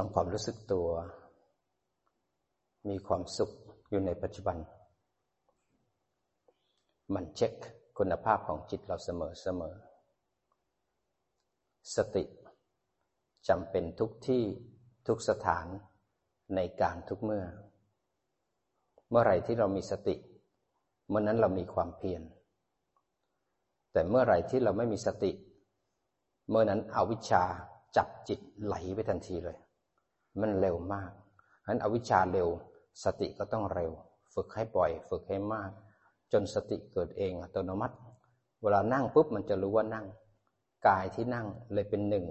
ต้องความรู้สึกตัว มีความสุขอยู่ในปัจจุบัน มันเช็คคุณภาพของจิตเราเสมอเสมอ สติจำเป็นทุกที่ทุกสถานในการทุกเมื่อ เมื่อไรที่เรามีสติ เมื่อนั้นเรามีความเพียร แต่เมื่อไรที่เราไม่มีสติ เมื่อนั้นอวิชชาจับจิตไหลไปทันทีเลย มันเร็วมากฉะนั้นอวิชชาเร็ว สติก็ต้องเร็ว ฝึกให้บ่อย ฝึกให้มาก จนสติเกิดเองอัตโนมัติ เวลานั่งปุ๊บมันจะรู้ว่านั่ง กายที่นั่งเลยเป็นหนึ่ง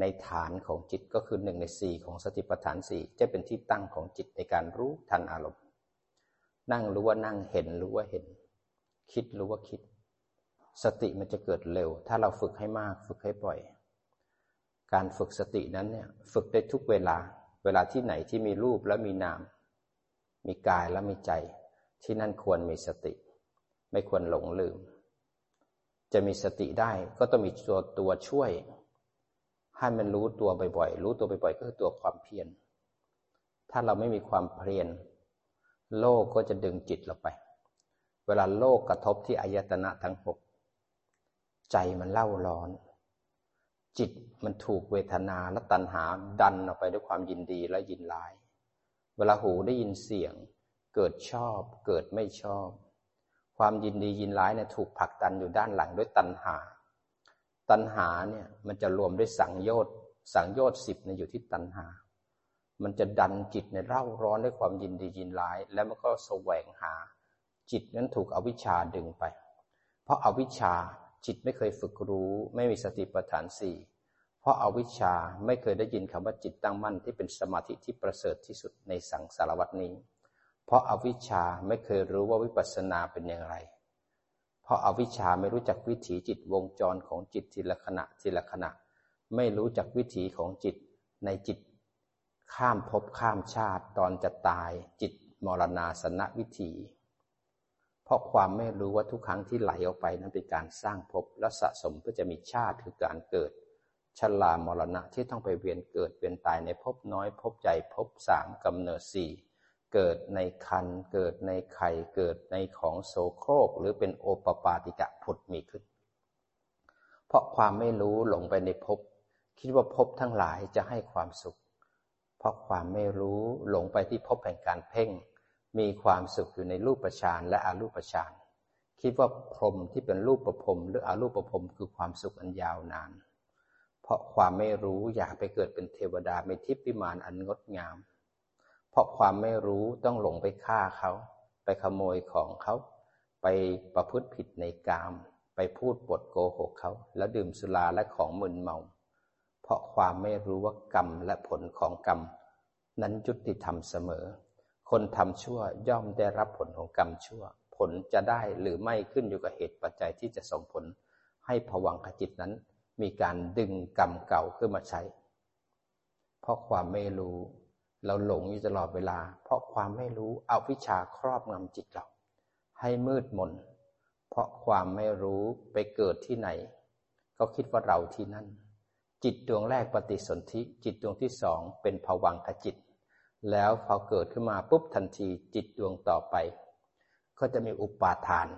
ในฐานของจิตก็คือหนึ่งในสี่ของสติปัฏฐานสี่จะเป็นที่ตั้งของจิตในการรู้ทันอารมณ์ นั่งรู้ว่านั่งเห็นรู้ว่าเห็น คิดรู้ว่าคิด สติมันจะเกิดเร็ว ถ้าเราฝึกให้มาก ฝึกให้บ่อย การฝึกสตินั้นเนี่ยฝึกได้ทุกเวลา เวลาที่ไหนที่มีรูปและมีนาม มีกายและมีใจ ที่นั่นควรมีสติ ไม่ควรหลงลืม จะมีสติได้ก็ต้องมีตัวตัวช่วย ให้มันรู้ตัวบ่อยๆ รู้ตัวบ่อยๆ ก็คือตัวความเพียร ถ้าเราไม่มีความเพียร โลกก็จะดึงจิตเราไป เวลาโลกกระทบที่อายตนะทั้งหกใจมันเล่าร้อน จิตมันถูกเวทนาและตัณหาดันออกไปด้วยความยินดีและยินร้าย เวลาหูได้ยินเสียง เกิดชอบ เกิดไม่ชอบ ความยินดียินร้ายเนี่ยถูกผลักดันอยู่ด้านหลังด้วยตัณหา ตัณหาเนี่ยมันจะรวมด้วยสังโยชน์สังโยชน์สิบเนี่ยอยู่ที่ตัณหา มันจะดันจิตในเร่าร้อนด้วยความยินดียินร้าย แล้วมันก็แสวงหา จิตนั้นถูกอวิชชาดึงไป เพราะอาวิชชา จิตไม่เคยฝึกรู้ ไม่มีสติปัฏฐานสี่เพราะอาวิชชาไม่เคยได้ยินคำว่าจิตตั้งมั่นที่เป็นสมาธิที่ประเสริฐที่สุดในสังสารวัตนี้ เพราะอาวิชชาไม่เคยรู้ว่าวิปัสสนาเป็นอย่างไร เพราะอาวิชชาไม่รู้จักวิถีจิตวงจรของจิตทีละขณะทีละขณะ ไม่รู้จักวิถีของจิตในจิต ข้ามภพข้ามชาติตอนจะตายจิตมรณาสนวิถี ราะความไม่รู้ว่าทุกครั้งที่ไหลออกไปนั้นเป็นการสร้างภพและสะสมเพื่อจะมีชาติคือการเกิดชลามรณะที่ต้องไปเวียนเกิดเวียนตายในภพน้อยภพใหญ่ภพสามกำเนิดสี่เกิดในคันเกิดในไข่เกิดในของโสโครก หรือเป็นโอปปาติกะผุดมีขึ้น เพราะความไม่รู้หลงไปในภพคิดว่าภพทั้งหลายจะให้ความสุข เพราะความไม่รู้หลงไปที่ภพแห่งการเพ่ง มีความสุขอยู่ในรูปประชานและอรูปประชานคิดว่าพรหมที่เป็นรูปประพรมหรืออรูปประพรมคือความสุขอันยาวนาน เพราะความไม่รู้อยากไปเกิดเป็นเทวดาไม่ทิพย์วิมานอันงดงาม เพราะความไม่รู้ต้องหลงไปฆ่าเขา ไปขโมยของเขา ไปประพฤติผิดในกาม ไปพูดปดโกหกเขา แล้วดื่มสุราและของมึนเมา เพราะความไม่รู้ว่ากรรมและผลของกรรม นั้นยุติธรรมเสมอ คนทำชั่วย่อมได้รับผลของกรรมชั่ว ผลจะได้หรือไม่ขึ้นอยู่กับเหตุปัจจัยที่จะส่งผล ให้ผวังขจิตนั้น มีการดึงกรรมเก่าขึ้นมาใช้ เพราะความไม่รู้ เราหลงอยู่ตลอดเวลา เพราะความไม่รู้เอาวิชาครอบงำจิตเรา ให้มืดมน เพราะความไม่รู้ไปเกิดที่ไหน ก็คิดว่าเราที่นั่น จิตดวงแรกปฏิสนธิจิตดวงที่สองเป็นภวังคจิต แล้วพอเกิดขึ้นมาปุ๊บทันทีจิตดวงต่อไป ก็จะมีอุปาทาน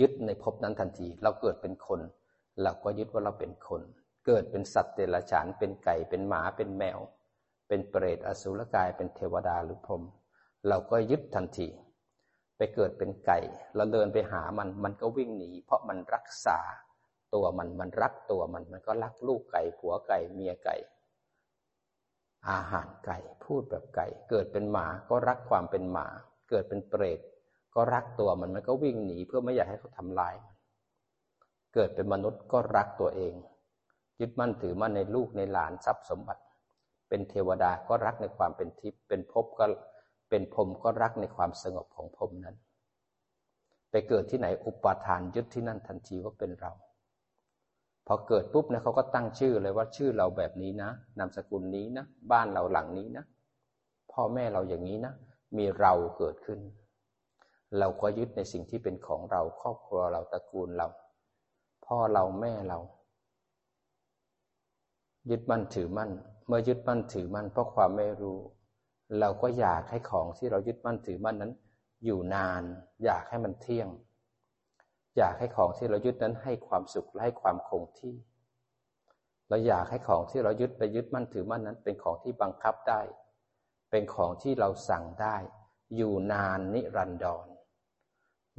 ยึดในภพนั้นทันที เราเกิดเป็นคน เราก็ยึดว่าเราเป็นคน เกิดเป็นสัตว์เดรัจฉานเป็นไก่เป็นหมาเป็นแมว เป็นเปรตอสุรกายเป็นเทวดาหรือพรหมเราก็ยึดทันที ไปเกิดเป็นไก่ เราเดินไปหามันมันก็วิ่งหนี เพราะมันรักษาตัวมันมันรักตัวมันมันก็รักลูกไก่ผัวไก่เมียไก่ อาหารไก่พูดแบบไก่ เกิดเป็นหมาก็รักความเป็นหมา เกิดเป็นเปรตก็รักตัวมันมันก็วิ่งหนีเพื่อไม่อยากให้เขาทำลายมันเกิดเป็นมนุษย์ก็รักตัวเอง ยึดมั่นถือมั่นในลูกในหลานทรัพย์สมบัติ เป็นเทวดาก็รักในความเป็นทิพย์เป็นภพก็เป็นพรมก็รักในความสงบของพรมนั้น ไปเกิดที่ไหนอุปาทานยึดที่นั่นทันทีว่าเป็นเรา พอเกิดปุ๊บเนี่ยเขาก็ตั้งชื่อเลยว่าชื่อเราแบบนี้นะนามสกุลนี้นะบ้านเราหลังนี้นะพ่อแม่เราอย่างนี้นะมีเราเกิดขึ้น เราก็ยึดในสิ่งที่เป็นของเราครอบครัวเราตระกูลเรา พ่อเราแม่เรา ยึดมั่นถือมั่น เมื่อยึดมั่นถือมั่นเพราะความไม่รู้ เราก็อยากให้ของที่เรายึดมั่นถือมั่นนั้น อยู่นาน อยากให้มันเที่ยง อยากให้ของที่เรายึดนั้นให้ความสุขและให้ความคงที่ เราอยากให้ของที่เรายึดไปยึดมั่นถือมั่นนั้น เป็นของที่บังคับได้ เป็นของที่เราสั่งได้ อยู่นานนิรันดร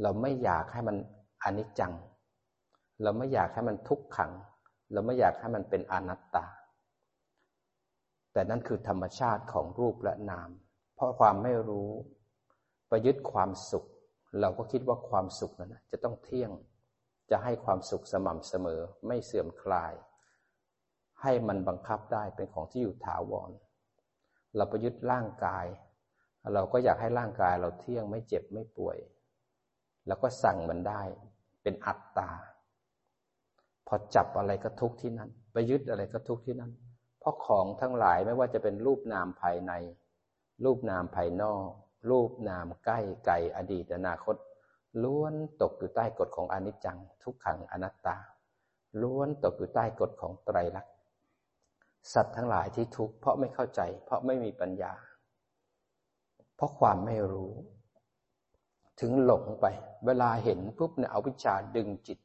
เราไม่อยากให้มันอนิจจัง เราไม่อยากให้มันทุกขัง เราไม่อยากให้มันเป็นอนัตตา แต่นั่นคือธรรมชาติของรูปและนาม เพราะความไม่รู้ ประยึดความสุข เราก็คิดว่าความสุขนั้นจะต้องเที่ยง จะให้ความสุขสม่ำเสมอ ไม่เสื่อมคลาย ให้มันบังคับได้เป็นของที่อยู่ถาวร เราประยึดร่างกาย เราก็อยากให้ร่างกายเราเที่ยงไม่เจ็บไม่ป่วย แล้วก็สั่งมันได้เป็นอัตตา พอจับอะไรก็ทุกที่นั้นไปยึดอะไรก็ทุกที่นั้น เพราะของทั้งหลายไม่ว่าจะเป็นรูปนามภายใน รูปนามภายนอก รูปนามใกล้ไกลอดีตอนาคต ล้วนตกอยู่ใต้กฎของอนิจจัง ทุกขังอนัตตา ล้วนตกอยู่ใต้กฎของไตรลักษณ์สัตว์ทั้งหลายที่ทุกข์เพราะไม่เข้าใจ เพราะไม่มีปัญญา เพราะความไม่รู้ ถึงหลงไป เวลาเห็นปุ๊บเนี่ยอวิชชาดึงจิต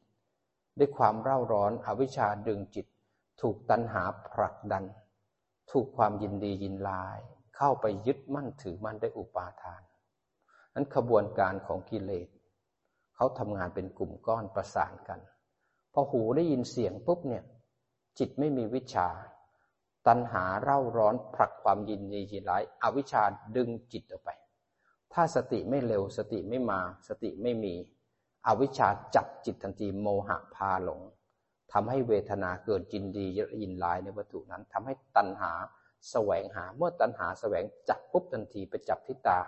ด้วยความเร่าร้อนอวิชชาดึงจิต ถูกตัณหาผลักดัน ถูกความยินดียินลาย เข้าไปยึดมั่นถือมั่นได้อุปาทานนั้นขบวนการของกิเลสเขาทำงานเป็นกลุ่มก้อนประสานกัน พอหูได้ยินเสียงปุ๊บเนี่ย จิตไม่มีวิชา ตัณหาเร่าร้อนผลักความยินดียินร้ายอวิชชาดึงจิตออกไป ถ้าสติไม่เร็วสติไม่มา สติไม่มี อวิชชาจับจิตทันทีโมหะพาหลงทำให้เวทนาเกิดจินดียินลายในวัตถุนั้นทำให้ตัณหา แสวงหาเมื่อตัณหาแสวงจับปุ๊บทันทีไปจับที่ตา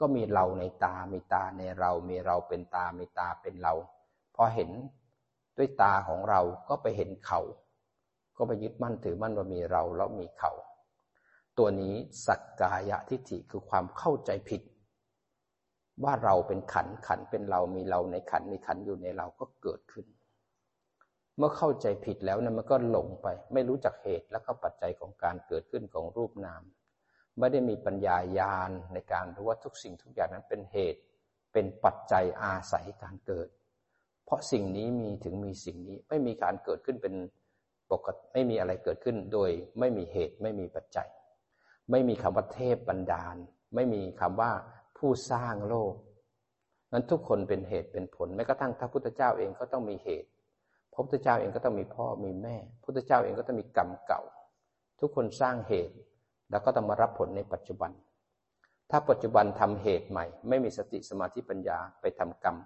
ก็มีเราในตา มีตาในเรา มีเราเป็นตา มีตาเป็นเรา พอเห็นด้วยตาของเราก็ไปเห็นเขา ก็ไปยึดมั่นถือมั่นว่ามีเราแล้วมีเขา ตัวนี้สักกายะทิฏฐิคือความเข้าใจผิด ว่าเราเป็นขันขันเป็นเรามีเราในขันมีขันอยู่ในเราก็เกิดขึ้น เมื่อเข้าใจผิดแล้วนะมันก็หลงไป ไม่รู้จักเหตุและก็ปัจจัยของการเกิดขึ้นของรูปนาม ไม่ได้มีปัญญายาณในการรู้ว่าทุกสิ่งทุกอย่างนั้นเป็นเหตุ เป็นปัจจัยอาศัยการเกิด เพราะสิ่งนี้มีถึงมีสิ่งนี้ไม่มีการเกิดขึ้นเป็นปกติไม่มีอะไรเกิดขึ้นโดยไม่มีเหตุไม่มีปัจจัย ไม่มีคำว่าเทพบันดาล ไม่มีคำว่าผู้สร้างโลกนั้นทุกคนเป็นเหตุเป็นผลแม้กระทั่งพระพุทธเจ้าเองก็ต้องมีเหตุ พระพุทธเจ้าเองก็ต้องมีพ่อมีแม่พระพุทธเจ้าเองก็ต้องมีกรรมเก่า ทุกคนสร้างเหตุ แล้วก็ต้องมารับผลในปัจจุบัน ถ้าปัจจุบันทำเหตุใหม่ ไม่มีสติสมาธิปัญญาไปทำกรรม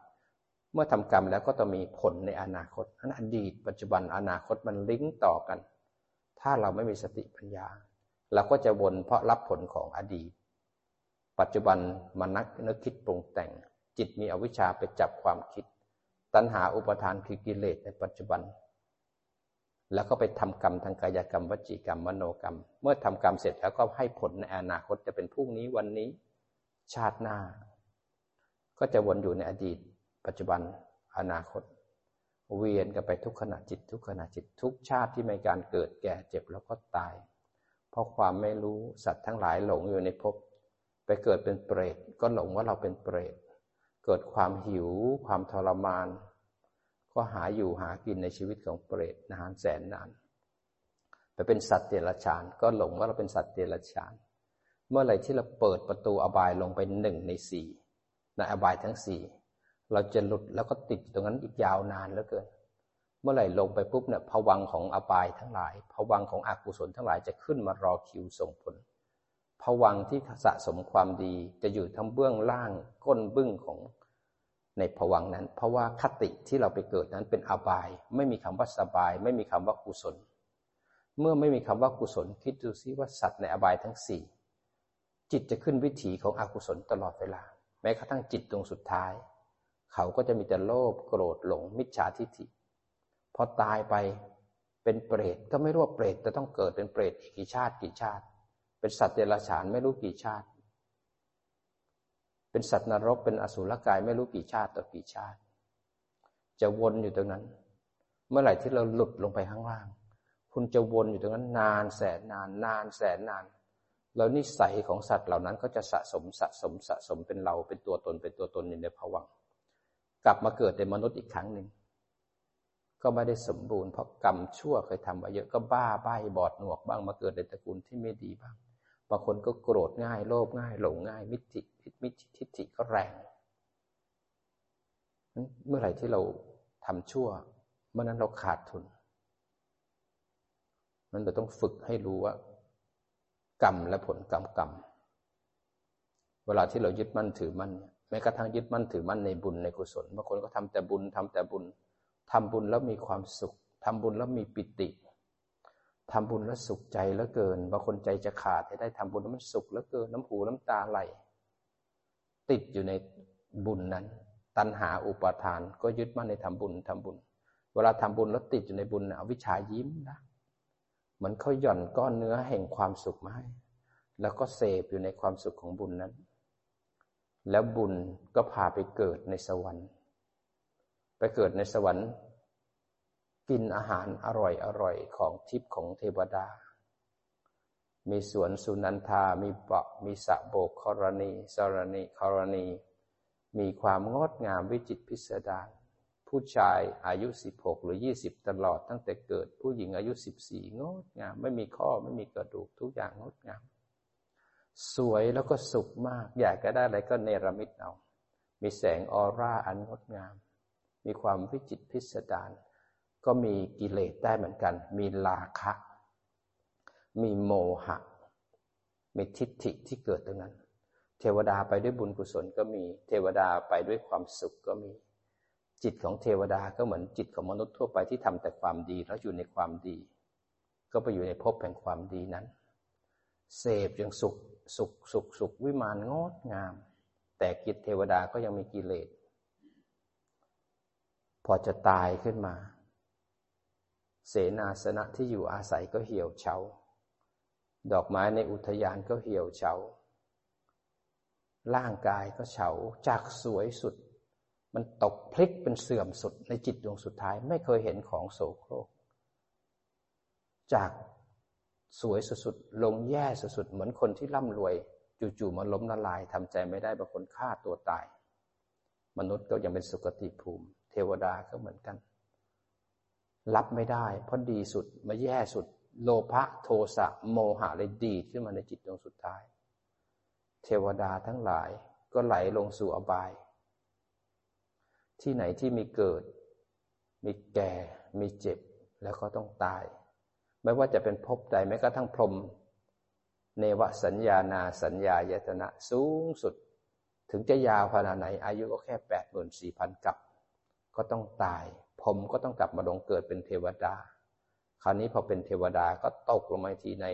เมื่อทำกรรมแล้วก็ต้องมีผลในอนาคตนั้นอดีต ปัจจุบันอนาคตมันลิงก์ต่อกัน ถ้าเราไม่มีสติปัญญาเราก็จะวนเพราะรับผลของอดีต ปัจจุบันมานักนึกคิดปรุงแต่ง จิตมีอวิชชาไปจับความคิด ตัณหาอุปทานคือกิเลสในปัจจุบัน แล้วก็ไปทำกรรมทางกายกรรมวจีกรรมมโนกรรม เมื่อทำกรรมเสร็จแล้วก็ให้ผลในอนาคตจะเป็นพรุ่งนี้วันนี้ ชาติหน้า ก็จะวนอยู่ในอดีต ปัจจุบันอนาคต เวียนกันไปทุกขณะจิต ทุกขณะจิตทุกชาติที่มีการเกิดแก่เจ็บแล้วก็ตาย เพราะความไม่รู้สัตว์ทั้งหลายหลงอยู่ในภพไปเกิดเป็นเปรตก็หลงว่าเราเป็นเปรต เกิดความหิว ความทรมาน ก็หาอยู่หากินในชีวิตของเปรตนานแสนนานไปเป็นสัตว์เดรัจฉาน ก็หลงว่าเราเป็นสัตว์เดรัจฉาน เมื่อไหร่ที่เราเปิดประตูอบายลงไปหนึ่งในสี่ในอบายทั้งสี่เราจะหลุดแล้วก็ติดตรงนั้นอีกยาวนานเหลือเกิน เมื่อไหร่ลงไปปุ๊บเนี่ยผวังของอบายทั้งหลายผวังของอกุศลทั้งหลายจะขึ้นมารอคิวส่งผลผวังที่สะสมความดีจะอยู่ทั้งเบื้องล่างก้นบึ้งของ ในผวังนั้น เพราะว่าคติที่เราไปเกิดนั้นเป็นอบาย ไม่มีคำว่าสบาย ไม่มีคำว่ากุศล เมื่อไม่มีคำว่ากุศล คิดดูซิว่าสัตว์ในอบายทั้งสี่จิตจะขึ้นวิถีของอกุศลตลอดเวลา แม้กระทั่งจิตตรงสุดท้าย เขาก็จะมีแต่โลภโกรธหลง มิจฉาทิฏฐิพอตายไปเป็นเปรตก็ไม่รู้ว่าเปรตจะต้องเกิดเป็นเปรตกี่ชาติกี่ชาติ เป็นสัตว์เดรัจฉานไม่รู้กี่ชาติ เป็นสัตว์นรกเป็นอสุรกายไม่รู้กี่ชาติต่อกี่ชาติ จะวนอยู่ตรงนั้น เมื่อไหร่ที่เราหลุดลงไปข้างล่าง คุณจะวนอยู่ตรงนั้น นานแสนนาน นานแสนนาน แล้วนิสัยของสัตว์เหล่านั้นก็จะสะสมสะสมสะสมเป็นเราเป็นตัวตนเป็นตัวตนอยู่ในภวังกลับมาเกิดในมนุษย์อีกครั้งหนึ่งก็ไม่ได้สมบูรณ์เพราะกรรมชั่วเคยทำมาเยอะก็บ้าใบ้บอดหนวกบ้างมาเกิดในตระกูลที่ไม่ดีบ้าง บางคนก็โกรธง่าย โลภง่าย หลงง่าย มิติมิติทิฏฐิก็แรง เมื่อไหร่ที่เราทำชั่ว เมื่อนั้นเราขาดทุน มันเราต้องฝึกให้รู้ว่า กรรมและผลกรรมกรรม เวลาที่เรายึดมั่นถือมั่นแม้กระทั่งยึดมั่นถือมั่นในบุญในกุศลบางคนก็ทำแต่บุญทำแต่บุญทำบุญแล้วมีความสุขทำบุญแล้วมีปิติ ทำบุญแล้วสุขใจแล้วเกิน บางคนใจจะขาดแต่ได้ทำบุญแล้วมันสุขแล้วเกิน น้ำหูน้ำตาไหล ติดอยู่ในบุญนั้น ตัณหาอุปาทานก็ยึดมั่นในทำบุญทำบุญ เวลาทำบุญแล้วติดอยู่ในบุญเอาวิชายิ้มนะเหมือนเขาหย่อนก้อนเนื้อแห่งความสุขมาให้ แล้วก็เสพอยู่ในความสุขของบุญนั้น แล้วบุญก็พาไปเกิดในสวรรค์ ไปเกิดในสวรรค์ กินอาหารอร่อยอร่อยของทิพย์ของเทวดา มีสวนสุนันทา มีเบามีสะโบกครณีสรณีครณี มีความงดงามวิจิตพิสดารผู้ชายอายุสิบหกหรือยี่สิบตลอดตั้งแต่เกิดผู้หญิงอายุสิบสี่งดงาม ไม่มีข้อไม่มีกระดูกทุกอย่างงดงาม สวยแล้วก็สุขมาก อยากจะได้อะไรก็เนรมิตเอา มีแสงออร่าอันงดงาม มีความวิจิตพิสดาร ก็มีกิเลสได้เหมือนกัน มีลาคะ มีโมหะ มีทิฏฐิที่เกิดตรงนั้น เทวดาไปด้วยบุญกุศลก็มี เทวดาไปด้วยความสุขก็มี จิตของเทวดาก็เหมือนจิตของมนุษย์ทั่วไปที่ทำแต่ความดีแล้วอยู่ในความดี ก็ไปอยู่ในภพแห่งความดีนั้น เสพยังสุขสุขสุขสุขวิมานงดงาม แต่กิจเทวดาก็ยังมีกิเลสพอจะตายขึ้นมา เสนาสนะที่อยู่อาศัยก็เหี่ยวเฉา ดอกไม้ในอุทยานก็เหี่ยวเฉา ร่างกายก็เฉา จากสวยสุด มันตกพลิกเป็นเสื่อมสุดในจิตดวงสุดท้ายไม่เคยเห็นของโสโครก จากสวยสุดๆลงแย่สุดๆเหมือนคนที่ร่ำรวย จู่ๆมาล้มละลายทำใจไม่ได้บางคนฆ่าตัวตาย มนุษย์ก็ยังเป็นสุคติภูมิ เทวดาก็เหมือนกัน รับไม่ได้ เพราะดีสุดมาแย่สุด โลภะโทสะโมหะเลยดีขึ้นมาในจิตดวงสุดท้าย เทวดาทั้งหลายก็ไหลลงสู่อบาย ที่ไหนที่มีเกิด มีแก่ มีเจ็บแล้วก็ต้องตาย ไม่ว่าจะเป็นภพใดแม้กระทั่งพรหมเนวสัญญานาสัญญายตนะสูงสุด ถึงจะยาวขนาดไหน อายุก็แค่แปดหมื่นสี่พันกับ ก็ต้องตาย พรมก็ต้องกลับมาลงเกิดเป็นเทวดา คราวนี้พอเป็นเทวดาก็ตกลงมาทีใน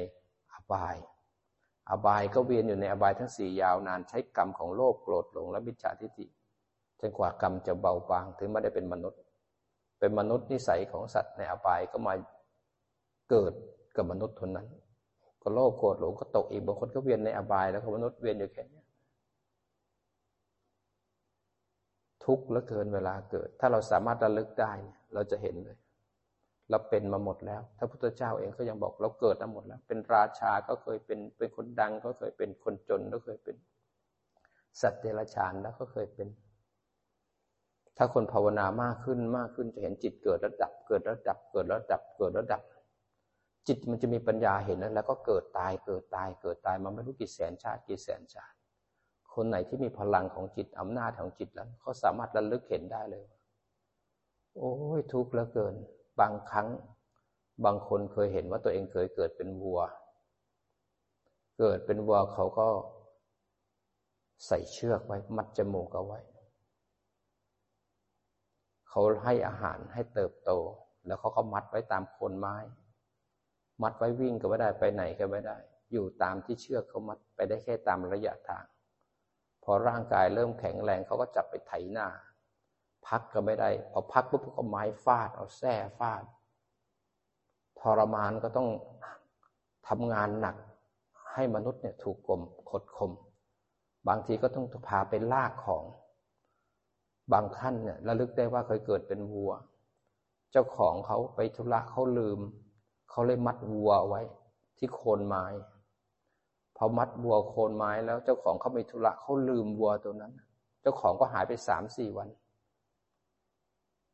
อบาย อบายก็เวียนอยู่ในอบายทั้งสี่ยาวนานใช้กรรมของโลภโกรธหลงและมิจฉาทิฏฐิจนกว่ากรรมจะเบาบางถึงไม่ได้เป็นมนุษย์ เป็นมนุษย์นิสัยของสัตว์ในอบายก็มาเกิดกับมนุษย์ทนนั้น ก็โลภโกรธหลงก็ตกอีกบางคนก็เวียนในอบายแล้วก็มนุษย์เวียนอยู่แค่นี้ ทุกข์แล้วเกินเวลาเกิด ถ้าเราสามารถระลึกได้เราจะเห็นเลย เราเป็นมาหมดแล้วถ้าพุทธเจ้าเองก็ยังบอกเราเกิดมาหมดแล้ว เป็นราชาก็เคยเป็นเป็นคนดังก็เคยเป็นคนจนก็เคยเป็น สัตว์เดรัจฉานแล้วก็เคยเป็น ถ้าคนภาวนามากขึ้นมากขึ้นจะเห็นจิตเกิดระดับ เกิดระดับ เกิดระดับเกิดระดับ จิตมันจะมีปัญญาเห็นแล้ว แล้วก็เกิดตายเกิดตายเกิดตายมาไม่รู้กี่แสนชาติกี่แสนชาติ คนไหนที่มีพลังของจิตอำนาจของจิตแล้วเขาสามารถระลึกเห็นได้เลย โอ้ยทุกข์เหลือเกิน บางครั้ง บางคนเคยเห็นว่าตัวเองเคยเกิดเป็นวัว เกิดเป็นวัวเขาก็ ใส่เชือกไว้ มัดจมูกเอาไว้ เขาให้อาหารให้เติบโต แล้วเขาก็มัดไว้ตามโคนไม้ มัดไว้วิ่งก็ไม่ได้ไปไหนก็ไม่ได้ อยู่ตามที่เชือกเขามัดไปได้แค่ตามระยะทาง พอร่างกายเริ่มแข็งแรงเขาก็จับไปไถหน้า พักก็ไม่ได้ พอพักปุ๊บก็ไม้ฟาด เอาแส้ฟาด ทรมานก็ต้องทำงานหนักให้มนุษย์เนี่ยถูกกลมขดคมบางทีก็ต้องพาไปลากของ บางท่านเนี่ยระลึกได้ว่าเคยเกิดเป็นวัว เจ้าของเขาไปธุระเขาลืม เขาเลยมัดวัวไว้ที่โคนไม้ พอมัดวัวโคนไม้แล้วเจ้าของเขาไม่ธุระเขาลืมวัวตัวนั้น เจ้าของก็หายไปสามสี่วัน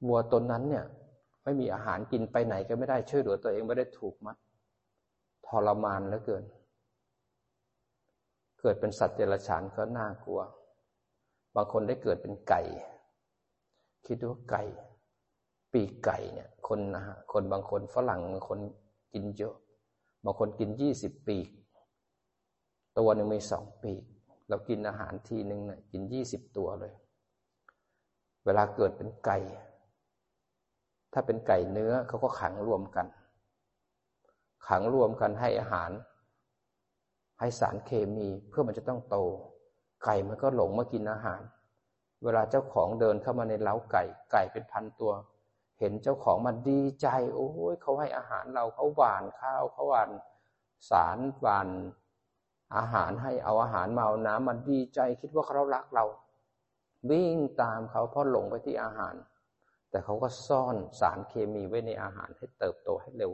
วัวตัวนั้นเนี่ย ไม่มีอาหารกินไปไหนก็ไม่ได้ช่วยเหลือตัวเองไม่ได้ถูกมัดทรมานเหลือเกิน เกิดเป็นสัตว์เดรัจฉานก็น่ากลัว บางคนได้เกิดเป็นไก่ คิดดูว่าไก่ ปีกไก่เนี่ย คนนะฮะคนบางคนฝรั่งบางคนกินเยอะ บางคนกินยี่สิบปีก ตัวหนึ่งมีสองปีก เรากินอาหารทีหนึ่งเนี่ยกินยี่สิบตัวเลย เวลาเกิดเป็นไก่ ถ้าเป็นไก่เนื้อเขาก็ขังรวมกัน ขังรวมกันให้อาหาร ให้สารเคมีเพื่อมันจะต้องโต ไก่มันก็หลงมากินอาหาร เวลาเจ้าของเดินเข้ามาในเล้าไก่ ไก่เป็นพันตัว เห็นเจ้าของมันดีใจ โอ้ยเขาให้อาหารเราเขาหวานข้าวเขาหวานสารหวาน อาหารให้เอาอาหารมาเอาน้ำมันดีใจคิดว่าเขารักเรา วิ่งตามเขาเพราะหลงไปที่อาหาร แต่เขาก็ซ่อนสารเคมีไว้ในอาหารให้เติบโตให้เร็ว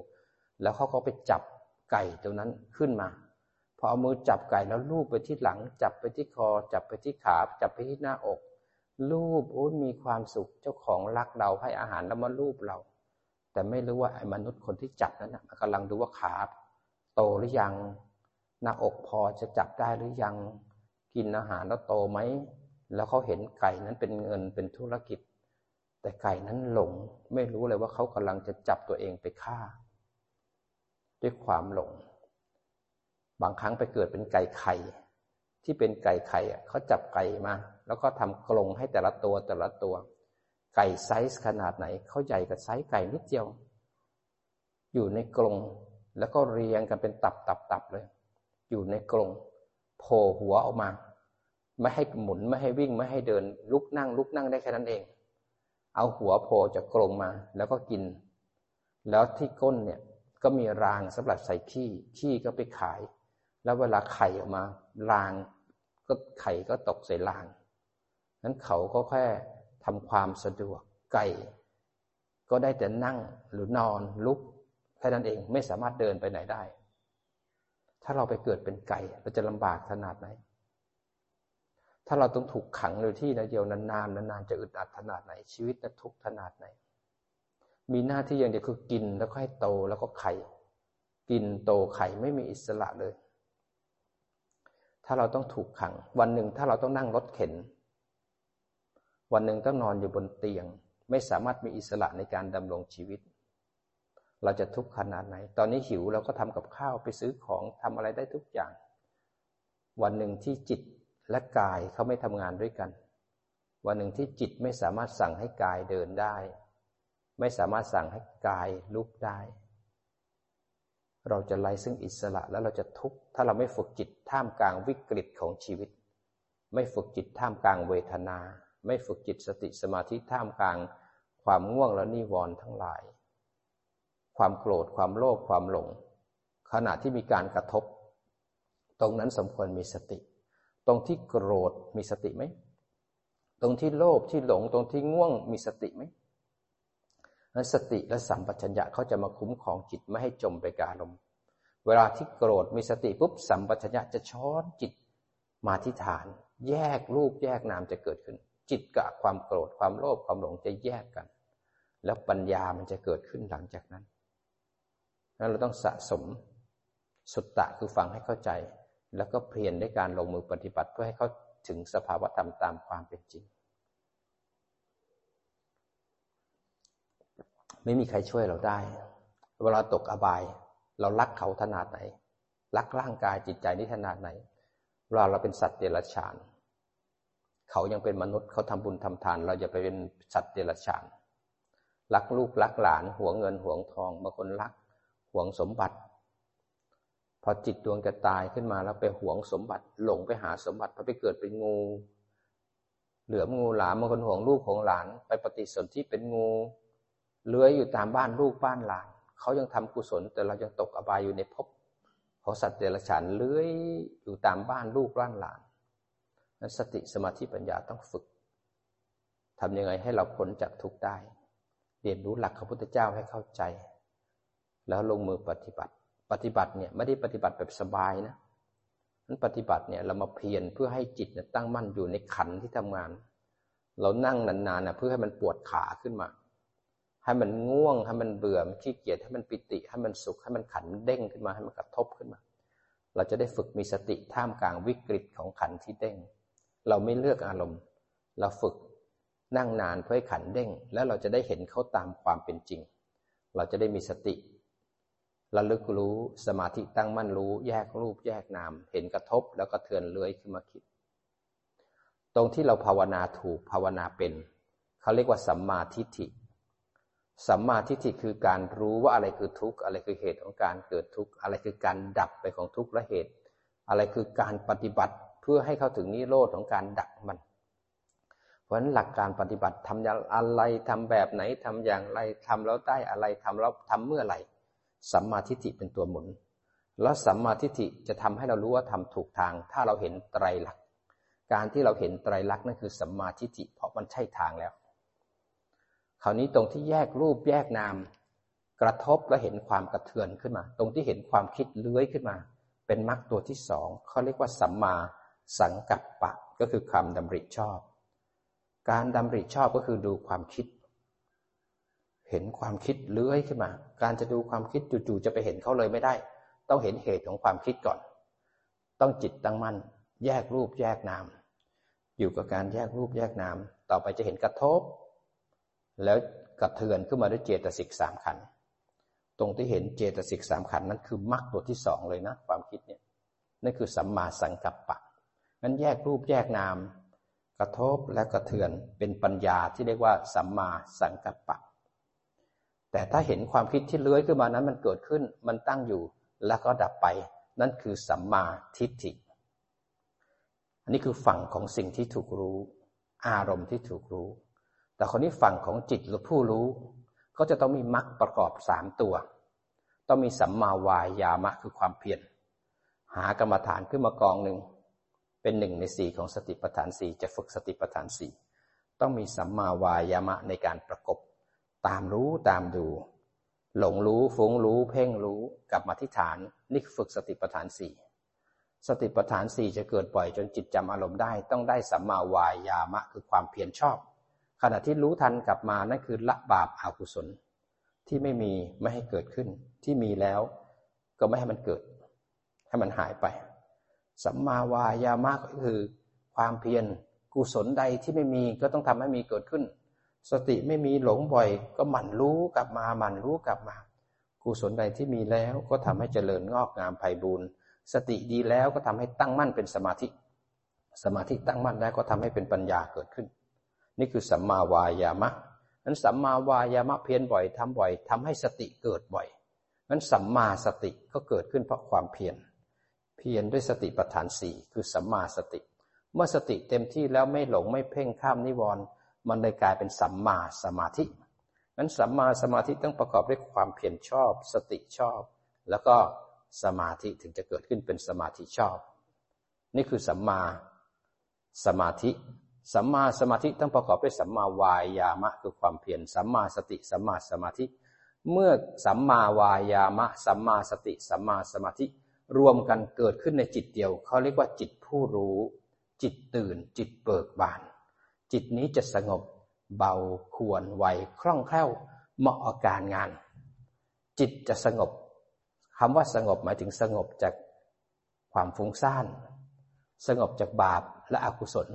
แล้วเขาก็ไปจับไก่ตัวนั้นขึ้นมาพอเอามือจับไก่แล้วลูบไปที่หลัง จับไปที่คอ จับไปที่ขา จับไปที่หน้าอกลูบโอ้มีความสุขเจ้าของรักเราให้อาหารแล้วมาลูบเรา แต่ไม่รู้ว่าไอ้มนุษย์คนที่จับนั้นนะกำลังดูว่าขาโตหรือยัง หน้าอกพอจะจับได้หรือยังกินอาหารแล้วโตไหม แล้วเขาเห็นไก่นั้นเป็นเงินเป็นธุรกิจ แต่ไก่นั้นหลงไม่รู้เลยว่าเขากำลังจะจับตัวเองไปฆ่า ด้วยความหลง บางครั้งไปเกิดเป็นไก่ไข่ ที่เป็นไก่ไข่เขาจับไก่มา แล้วก็ทำกรงให้แต่ละตัวแต่ละตัว ไก่ไซส์ขนาดไหนเขาใหญ่กับไซส์ไก่นิดเดียว อยู่ในกรงแล้วก็เรียงกันเป็นตับตับตับเลย อยู่ในกรงโผล่หัวออกมา ไม่ให้หมุนไม่ให้วิ่งไม่ให้เดิน ลุกนั่ง ลุกนั่งได้แค่นั้นเอง เอาหัวโผล่จากกรงมาแล้วก็กิน แล้วที่ก้นเนี่ยก็มีรางสำหรับใส่ขี้ขี้ก็ไปขาย แล้วเวลาไข่ออกมา รางก็ไข่ก็ตกใส่รางนั้นเขาก็แค่ทำความสะดวกไก่ก็ได้แต่นั่งหรือนอนลุกแค่นั้นเองไม่สามารถเดินไปไหนได้ ถ้าเราไปเกิดเป็นไก่ เราจะลำบากขนาดไหน ถ้าเราต้องถูกขังอยู่ที่นเดียวนานๆนานๆจะอึดอัดขนาดไหน ชีวิตจะทุกข์ขนาดไหน มีหน้าที่อย่างเดียวคือกินแล้วก็ให้โตแล้วก็ไข่ กินโตไข่ไม่มีอิสระเลย ถ้าเราต้องถูกขัง วันหนึ่งถ้าเราต้องนั่งรถเข็น วันหนึ่งต้องนอนอยู่บนเตียง ไม่สามารถมีอิสระในการดำรงชีวิต เราจะทุกข์ขนาดไหน ตอนนี้หิวเราก็ทำกับข้าวไปซื้อของทำอะไรได้ทุกอย่าง วันหนึ่งที่จิตและกายเขาไม่ทำงานด้วยกัน วันหนึ่งที่จิตไม่สามารถสั่งให้กายเดินได้ ไม่สามารถสั่งให้กายลุกได้ เราจะไร้ซึ่งอิสระแล้วเราจะทุกข์ถ้าเราไม่ฝึกจิตท่ามกลางวิกฤตของชีวิต ไม่ฝึกจิตท่ามกลางเวทนา ไม่ฝึกจิตสติสมาธิท่ามกลางความง่วงและนิวรณ์ทั้งหลาย ความโกรธความโลภความหลง ขณะที่มีการกระทบ ตรงนั้นสมควรมีสติ ตรงที่โกรธมีสติไหม ตรงที่โลภที่หลง ตรงที่ง่วงมีสติไหมนั้นสติและสัมปชัญญะเขาจะมาคุ้มครองจิตไม่ให้จมไปการมเวลาที่โกรธมีสติปุ๊บสัมปชัญญะจะช้อนจิตมาที่ฐาน แยกรูปแยกนามจะเกิดขึ้น จิตกับความโกรธความโลภความหลงจะแยกกัน แล้วปัญญามันจะเกิดขึ้นหลังจากนั้น นั้นเราต้องสะสมสุตตะคือฟังให้เข้าใจ แล้วก็เพียรด้วยการลงมือปฏิบัติเพื่อให้เขาถึงสภาวะธรรมตามความเป็นจริง ไม่มีใครช่วยเราได้ เวลาตกอบาย เรารักเขาขนาดไหน รักร่างกายจิตใจนี่ขนาดไหนเวลาเราเป็นสัตว์เดรัจฉาน เขายังเป็นมนุษย์เขาทำบุญทำทาน เราจะไปเป็นสัตว์เดรัจฉาน รักลูกรักหลานหวงเงินหวงทองบางคนรัก หวงสมบัติ พอจิตดวงจะตายขึ้นมาแล้วไปหวงสมบัติ หลงไปหาสมบัติพอไปเกิดเป็นงู เหลือมงูหลามบางคนห่วงลูกของหลาน ไปปฏิสนธิเป็นงู เลื้อยอยู่ตามบ้านลูกบ้านหลาน เขายังทำกุศล แต่เรายังตกอบายอยู่ในภพของสัตว์เดรัจฉานเลื้อยอยู่ตามบ้านลูกบ้านหลานนั้นสติสมาธิปัญญาต้องฝึกทำยังไงให้เราพ้นจากทุกข์ได้ เรียนรู้หลักของพระพุทธเจ้าให้เข้าใจ แล้วลงมือปฏิบัติ ปฏิบัติเนี่ยไม่ได้ปฏิบัติแบบสบายนะนั้นปฏิบัติเนี่ยเรามาเพียรเพื่อให้จิตเนี่ยตั้งมั่นอยู่ในขันที่ทำงาน เรานั่งนานๆนะเพื่อให้มันปวดขาขึ้นมา ให้มันง่วงให้มันเบื่อมันขี้เกียจให้มันปิติให้มันสุขให้มันขันเด้งขึ้นมาให้มันกระทบขึ้นมา เราจะได้ฝึกมีสติท่ามกลางวิกฤตของขันที่เด้ง เราไม่เลือกอารมณ์ เราฝึกนั่งนานเพื่อให้ขันเด้ง แล้วเราจะได้เห็นเขาตามความเป็นจริง เราจะได้มีสติ ระลึกรู้สมาธิตั้งมั่นรู้ แยกรูปแยกนาม เห็นกระทบแล้วก็เทือนเลื้อยขึ้นมาคิด ตรงที่เราภาวนาถูกภาวนาเป็น เขาเรียกว่าสัมมาทิฏฐิสัมมาทิฏฐิคือการรู้ว่าอะไรคือทุกข์อะไรคือเหตุของการเกิดทุกข์อะไรคือการดับไปของทุกข์และเหตุ อะไรคือการปฏิบัติเพื่อให้เข้าถึงนิโรธของการดับมัน เพราะฉะนั้นหลักการปฏิบัติทำอย่างอะไรทำแบบไหนทำอย่างไรทำแล้วได้อะไรทำแล้วทำเมื่อไหร่ สัมมาทิฏฐิเป็นตัวหมุน แล้วสัมมาทิฏฐิจะทำให้เรารู้ว่าทำถูกทาง ถ้าเราเห็นไตรลักษณ์การที่เราเห็นไตรลักษณ์นั่นคือสัมมาทิฏฐิเพราะมันใช่ทางแล้ว คราวนี้ตรงที่แยกรูปแยกนาม กระทบแล้วเห็นความกระเทือนขึ้นมา ตรงที่เห็นความคิดเลื้อยขึ้นมา เป็นมรรคตัวที่สองเขาเรียกว่าสัมมาสังกัปปะก็คือความดำริชอบ การดำริชอบก็คือดูความคิด เห็นความคิดเลื้อยขึ้นมา การจะดูความคิดจู่ๆจะไปเห็นเขาเลยไม่ได้ ต้องเห็นเหตุของความคิดก่อน ต้องจิตตั้งมั่นแยกรูปแยกนาม อยู่กับการแยกรูปแยกนาม ต่อไปจะเห็นกระทบ แล้วกระเทือนขึ้นมาด้วยเจตสิกสามขัน ตรงที่เห็นเจตสิกสามขันนั้นคือมรรคตัวที่สองเลยนะ ความคิดเนี่ยนั่นคือสัมมาสังกัปปะงั้นแยกรูปแยกนาม กระทบและกระเทือนเป็นปัญญาที่เรียกว่าสัมมาสังกัปปะ แต่ถ้าเห็นความคิดที่เลื้อยขึ้นมานั้นมันเกิดขึ้น มันตั้งอยู่แล้วก็ดับไป นั่นคือสัมมาทิฏฐิ อันนี้คือฝั่งของสิ่งที่ถูกรู้ อารมณ์ที่ถูกรู้ แต่คนนี้ฝั่งของจิตหรือผู้รู้ ก็จะต้องมีมรรคประกอบสามตัว ต้องมีสัมมาวายามะคือความเพียร หากรรมฐานขึ้นมากองหนึ่ง เป็นหนึ่งในสี่ของสติปัฏฐานสี่จะฝึกสติปัฏฐานสี่ ต้องมีสัมมาวายามะในการประกบ ตามรู้ตามดู หลงรู้ฟุ้งรู้ เพ่งรู้กลับมาที่ฐาน นี่ฝึกสติปัฏฐานสี่สติปัฏฐานสี่จะเกิดบ่อยจนจิตจำอารมณ์ได้ ต้องได้สัมมาวายามะคือความเพียรชอบ ขณะที่รู้ทันกลับมานั่นคือละบาปอากุศล ที่ไม่มีไม่ให้เกิดขึ้น ที่มีแล้วก็ไม่ให้มันเกิด ให้มันหายไป สัมมาวายามะก็คือ ความเพียรกุศลใดที่ไม่มีก็ต้องทำให้มีเกิดขึ้น สติไม่มีหลงบ่อย ก็หมั่นรู้กลับมาหมั่นรู้กลับมา กุศลใดที่มีแล้วก็ทำให้เจริญงอกงามไพ่บูรณ์สติดีแล้วก็ทำให้ตั้งมั่นเป็นสมาธิ สมาธิตั้งมั่นแล้วก็ทำให้เป็นปัญญาเกิดขึ้น นี่คือสัมมาวายามะนั้นสัมมาวายามะเพียรบ่อยทำบ่อยทำให้สติเกิดบ่อยนั้นสัมมาสติก็เกิดขึ้นเพราะความเพียรเพียรด้วยสติปัฏฐานสี่คือสัมมาสติ เมื่อสติเต็มที่แล้วไม่หลงไม่เพ่งข้ามนิวรณ์ มันเลยกลายเป็นสัมมาสมาธินั้นสัมมาสมาธิต้องประกอบด้วยความเพียรชอบ สติชอบ แล้วก็สมาธิถึงจะเกิดขึ้นเป็นสมาธิชอบ นี่คือสัมมาสมาธิ สัมมาสมาธิต้องประกอบด้วยสัมมาวายามะคือความเพียร สัมมาสติ สัมมาสมาธิ เมื่อสัมมาวายามะ สัมมาสติ สัมมาสมาธิ รวมกันเกิดขึ้นในจิตเดียว เขาเรียกว่าจิตผู้รู้ จิตตื่น จิตเบิกบาน จิตนี้จะสงบ เบาควรไวคล่องแคล่ว เหมาะกับการงาน จิตจะสงบคำว่าสงบหมายถึงสงบจากความฟุ้งซ่าน สงบจากบาปและอกุศล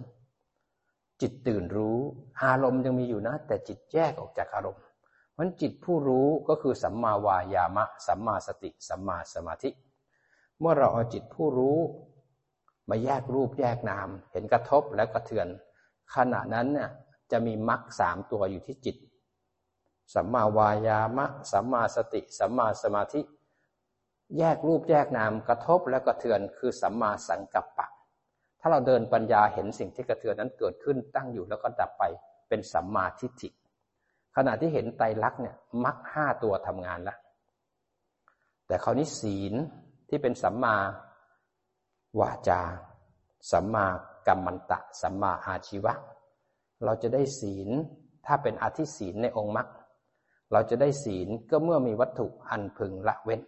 จิตตื่นรู้อารมณ์ยังมีอยู่นะ แต่จิตแยกออกจากอารมณ์มันจิตผู้รู้ก็คือสัมมาวายามะ สัมมาสติ สัมมาสมาธิ เมื่อเราเอาจิตผู้รู้ มาแยกรูปแยกนาม เห็นกระทบแล้วกระเทือน ขณะนั้นเนี่ยจะมีมรรคสามตัวอยู่ที่จิต สัมมาวายามะ สัมมาสติ สัมมาสมาธิ แยกรูปแยกนามกระทบและกระเทือนคือสัมมาสังกัปปะ ถ้าเราเดินปัญญาเห็นสิ่งที่กระเทือนนั้นเกิดขึ้นตั้งอยู่แล้วก็ดับไปเป็นสัมมาทิฏฐิ ขณะที่เห็นไตรลักษณ์เนี่ยมรรคห้าตัวทำงานแล้วแต่คราวนี้ศีลที่เป็นสัมมาวาจา สัมมาก รรมันตะสัมมาอาชีวะ เราจะได้ศีลถ้าเป็นอธิศีลในองค์มรรคเราจะได้ศีลก็เมื่อมีวัตถุอันพึงละเว้น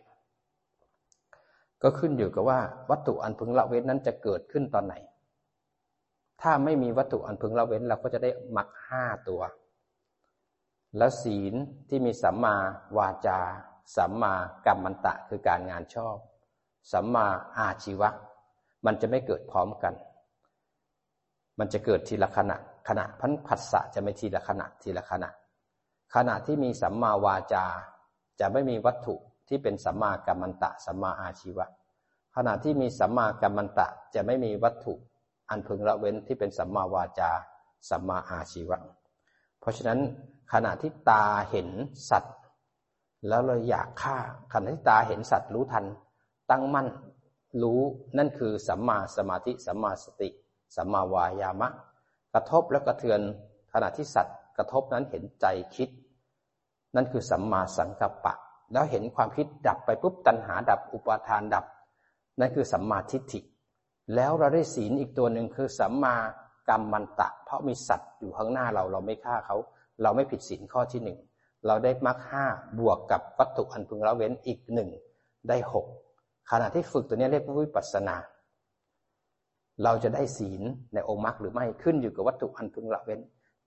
ก็ขึ้นอยู่กับว่าวัตถุอันพึงละเว้นนั้นจะเกิดขึ้นตอนไหน ถ้าไม่มีวัตถุอันพึงละเว้นเราก็จะได้มักห้าตัว แล้วศีลที่มีสัมมาวาจา สัมมากัมมันตะคือการงานชอบ สัมมาอาชีวะ มันจะไม่เกิดพร้อมกัน มันจะเกิดทีละขณะ ขณะพันผัสสะจะไม่ทีละขณะทีละขณะ ขณะที่มีสัมมาวาจา จะไม่มีวัตถุที่เป็นสัมมากัมมันตะสัมมาอาชีวะ ขณะที่มีสัมมากัมมันตะจะไม่มีวัตถุ อันพึงละเว้นที่เป็นสัมมาวาจา สัมมาอาชีวะ เพราะฉะนั้นขณะที่ตาเห็นสัตว์ แล้วเราอยากฆ่าขณะที่ตาเห็นสัตว์รู้ทัน ตั้งมั่นรู้นั่นคือสัมมาสมาธิสัมมาสติ สัมมาวายามะ กระทบแล้วกระเทือนขณะที่สัตว์ กระทบนั้นเห็นใจคิด นั่นคือสัมมาสังกัปปะ แล้วเห็นความคิดดับไปปุ๊บตัณหาดับอุปาทานดับ นั่นคือสัมมาทิฏฐิ แล้วเราได้ศีลอีกตัวหนึ่งคือสัมมากรรมมันตะ เพราะมีสัตว์อยู่ข้างหน้าเราเราไม่ฆ่าเขา เราไม่ผิดศีลข้อที่หนึ่งเราได้มรรคห้าบวกกับวัตถุอันพึงละเว้นอีกหนึ่งได้หกขณะที่ฝึกตัวนี้เรียกว่าวิปัสสนา เราจะได้ศีลในองค์มรรคหรือไม่ขึ้นอยู่กับวัตถุอันพึงละเว้น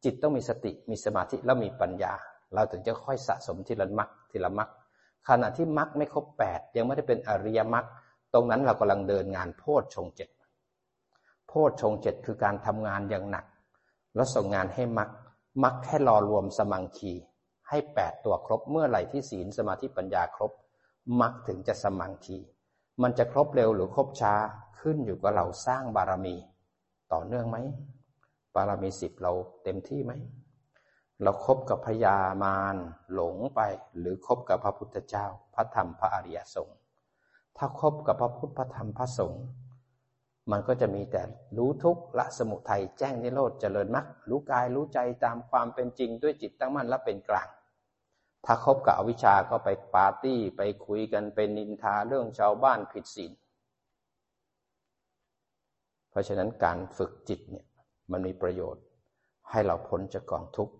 จิตต้องมีสติมีสมาธิแล้วมีปัญญา เราถึงจะค่อยสะสมทีละมักทีละมักขณะที่มักไม่ครบแปดยังไม่ได้เป็นอริยมักตรงนั้นเรากำลังเดินงานโพชฌงเจ็ดโพชฌงเจ็ดคือการทำงานอย่างหนัก แล้วส่งงานให้มักมักแค่รอรวมสมังคีให้แปดตัวครบเมื่อไหร่ที่ศีลสมาธิปัญญาครบมักถึงจะสมังคี มันจะครบเร็วหรือครบช้าขึ้นอยู่กับเราสร้างบารมี ต่อเนื่องไหม บารมีสิบเราเต็มที่ไหม เราครบกับพญามารหลงไป หรือคบกับพระพุทธเจ้า พระธรรมพระอริยสงฆ์ถ้าคบกับพระพุทธพระธรรมพระสงฆ์มันก็จะมีแต่รู้ทุกข์ละสมุทัยแจ้งนิโรธเจริญมรรครู้กายรู้ใจตามความเป็นจริงด้วยจิตตั้งมั่นและเป็นกลาง ถ้าคบกับอวิชาก็ไปปาร์ตี้ไปคุยกันเป็นนินทาเรื่องชาวบ้านผิดศีลเพราะฉะนั้นการฝึกจิตเนี่ยมันมีประโยชน์ ให้เราพ้นจากกองทุกข์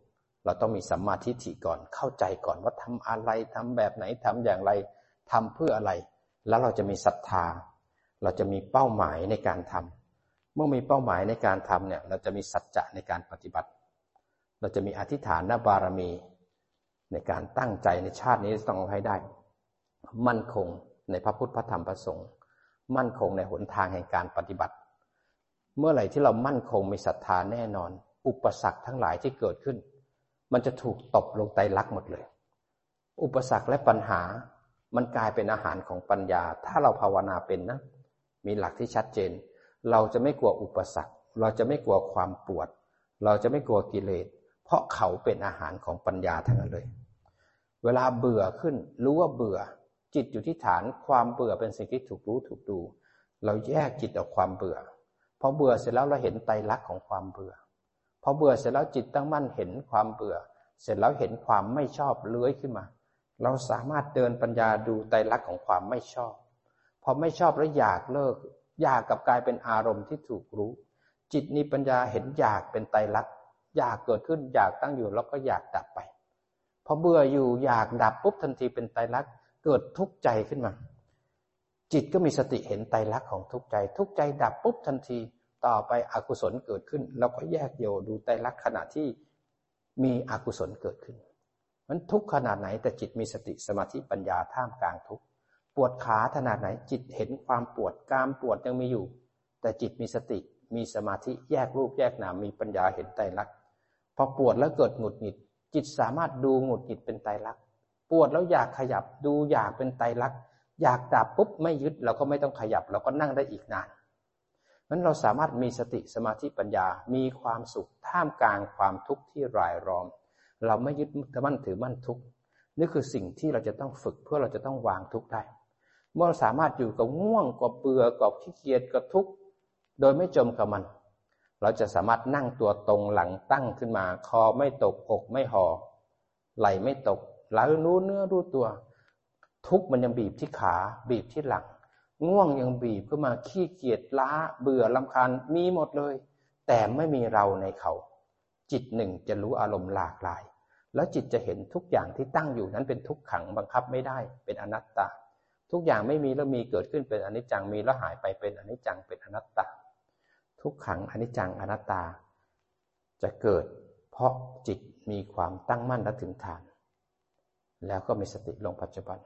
เราต้องมีสัมมาทิฏฐิก่อนเข้าใจก่อนว่าทำอะไรทำแบบไหนทำอย่างไรทำเพื่ออะไร แล้วเราจะมีศรัทธา เราจะมีเป้าหมายในการทำเมื่อมีเป้าหมายในการทำเนี่ยเราจะมีสัจจะในการปฏิบัติ เราจะมีอธิษฐานบารมี ในการตั้งใจในชาตินี้ต้องเอาให้ได้ มั่นคงในพระพุทธพระธรรมพระสงฆ์มั่นคงในหนทางแห่งการปฏิบัติ เมื่อไหร่ที่เรามั่นคงมีศรัทธาแน่นอน อุปสรรคทั้งหลายที่เกิดขึ้น มันจะถูกตบลงไตลักหมดเลย อุปสรรคและปัญหามันกลายเป็นอาหารของปัญญา ถ้าเราภาวนาเป็นนะ มีหลักที่ชัดเจน เราจะไม่กลัวอุปสรรค เราจะไม่กลัวความปวด เราจะไม่กลัวกิเลส เพราะเขาเป็นอาหารของปัญญาทั้งนั้นเลย เวลาเบื่อขึ้น รู้ว่าเบื่อ จิตอยู่ที่ฐานความเบื่อเป็นสิ่งที่ถูกรู้ถูกดู เราแยกจิตออกความเบื่อพอเบื่อเสร็จแล้วเราเห็นไตรลักษณ์ของความเบื่อพอเบื่อเสร็จแล้วจิตตั้งมั่นเห็นความเบื่อ เสร็จแล้วเห็นความไม่ชอบเลื้อยขึ้นมา เราสามารถเดินปัญญาดูไตรลักษณ์ของความไม่ชอบ พอไม่ชอบแล้วอยากเลิก อยากกับกลายเป็นอารมณ์ที่ถูกรู้ จิตนี้ปัญญาเห็นอยากเป็นไตรลักษณ์อยากเกิดขึ้นอยากตั้งอยู่แล้วก็อยากดับไป พอเบื่ออยู่อยากดับปุ๊บทันทีเป็นไตรลักษณ์เกิดทุกข์ใจขึ้นมา จิตก็มีสติเห็นไตรลักษณ์ของทุกข์ใจ ทุกข์ใจดับปุ๊บทันทีต่อไปอกุศลเกิดขึ้น เราก็แยกโยดูไตรลักษณ์ขณะที่มีอกุศลเกิดขึ้นมันทุกขนาดไหนแต่จิตมีสติสมาธิปัญญาท่ามกลางทุกปวดขาขนาดไหนจิตเห็นความปวดกามปวดยังมีอยู่ แต่จิตมีสติมีสมาธิแยกรูปแยกนามมีปัญญาเห็นไตรลักษณ์พอปวดแล้วเกิดหงุดหงิด จิตสามารถดูหงุดหงิดเป็นไตรลักษณ์ปวดแล้วอยากขยับดูอยากเป็นไตรลักษณ์อยากดับปุ๊บไม่ยึดเราก็ไม่ต้องขยับเราก็นั่งได้อีกนานนั้นเราสามารถมีสติสมาธิปัญญา มีความสุขท่ามกลางความทุกข์ที่รายล้อม เราไม่ยึดมั่นถือมั่นทุกข์นี่คือสิ่งที่เราจะต้องฝึกเพื่อเราจะต้องวางทุกข์ได้ เมื่อเราสามารถอยู่กับง่วงกับเบื่อกับขี้เกียจกับทุกข์โดยไม่จมกับมัน เราจะสามารถนั่งตัวตรงหลังตั้งขึ้นมา คอไม่ตกอกไม่ห่อไหลไม่ตกไหลรู้เนื้อรู้ตัว ทุกมันยังบีบที่ขาบีบที่หลัง ง่วงยังบีบขึ้นมาขี้เกียจล้า เบื่อลำคาญมีหมดเลย แต่ไม่มีเราในเขา จิตหนึ่งจะรู้อารมณ์หลากหลาย แล้วจิตจะเห็นทุกอย่างที่ตั้งอยู่นั้นเป็นทุกขังบังคับไม่ได้เป็นอนัตตา ทุกอย่างไม่มีแล้วมีเกิดขึ้นเป็นอนิจจังมีแล้วหายไปเป็นอนิจจังเป็นอนัตตา ทุกขังอนิจจังอนัตตา จะเกิดเพราะจิตมีความตั้งมั่นและถึงฐาน แล้วก็มีสติลงปัจจุบัน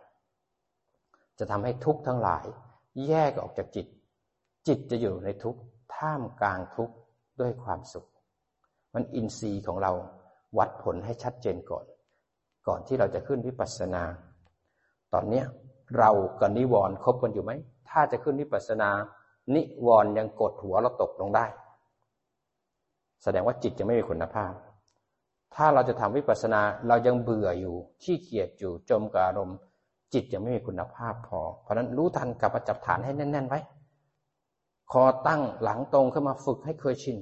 จะทำให้ทุกทั้งหลายแยกออกจากจิต จิตจะอยู่ในทุกท่ามกลางทุกด้วยความสุข มันอินทรีย์ของเราวัดผลให้ชัดเจนก่อน ก่อนที่เราจะขึ้นวิปัสสนา ตอนเนี้ยเรากับนิวรณ์คบกันอยู่ไหม ถ้าจะขึ้นวิปัสสนา นิวรณ์ยังกดหัวเราตกลงได้ แสดงว่าจิตจะไม่มีคุณภาพ ถ้าเราจะทำวิปัสสนาเรายังเบื่ออยู่ขี้เกียจอยู่จมกับอารมณ์ จิตยังไม่มีคุณภาพพอ เพราะนั้นรู้ทันกลับประจับฐานให้แน่น ๆ ไว้ คอตั้งหลังตรงขึ้นมาฝึกให้เคยชิน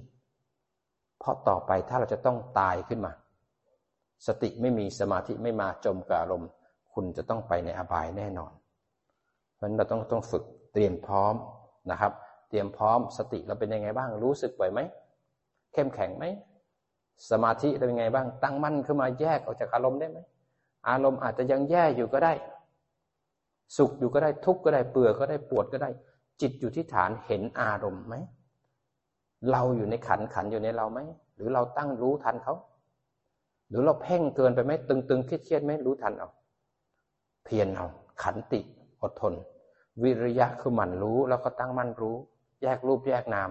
เพราะต่อไปถ้าเราจะต้องตายขึ้นมา สติไม่มีสมาธิไม่มาจมกับอารมณ์ คุณจะต้องไปในอบายแน่นอน เพราะนั้นเราต้องต้องฝึกเตรียมพร้อม นะครับ เตรียมพร้อมสติเราเป็นยังไงบ้าง รู้สึกไหวไหมเข้มแข็งไหมสมาธิเราเป็นยังไงบ้าง ตั้งมั่นขึ้นมาแยกออกจากอารมณ์ได้ไหมอารมณ์อาจจะยังแย่อยู่ก็ได้ สุขอยู่ก็ได้ทุกข์ก็ได้เบื่อก็ได้ปวดก็ได้ จิตอยู่ที่ฐานเห็นอารมณ์ไหมเราอยู่ในขันขันอยู่ในเราไหมหรือเราตั้งรู้ทันเขาหรือเราเพ่งเกินไปไหมตึงๆเครียดๆไหมรู้ทันเอาเพียรเอาขันติอดทน วิริยะคือหมั่นรู้แล้วก็ตั้งมั่นรู้ แยกรูปแยกนาม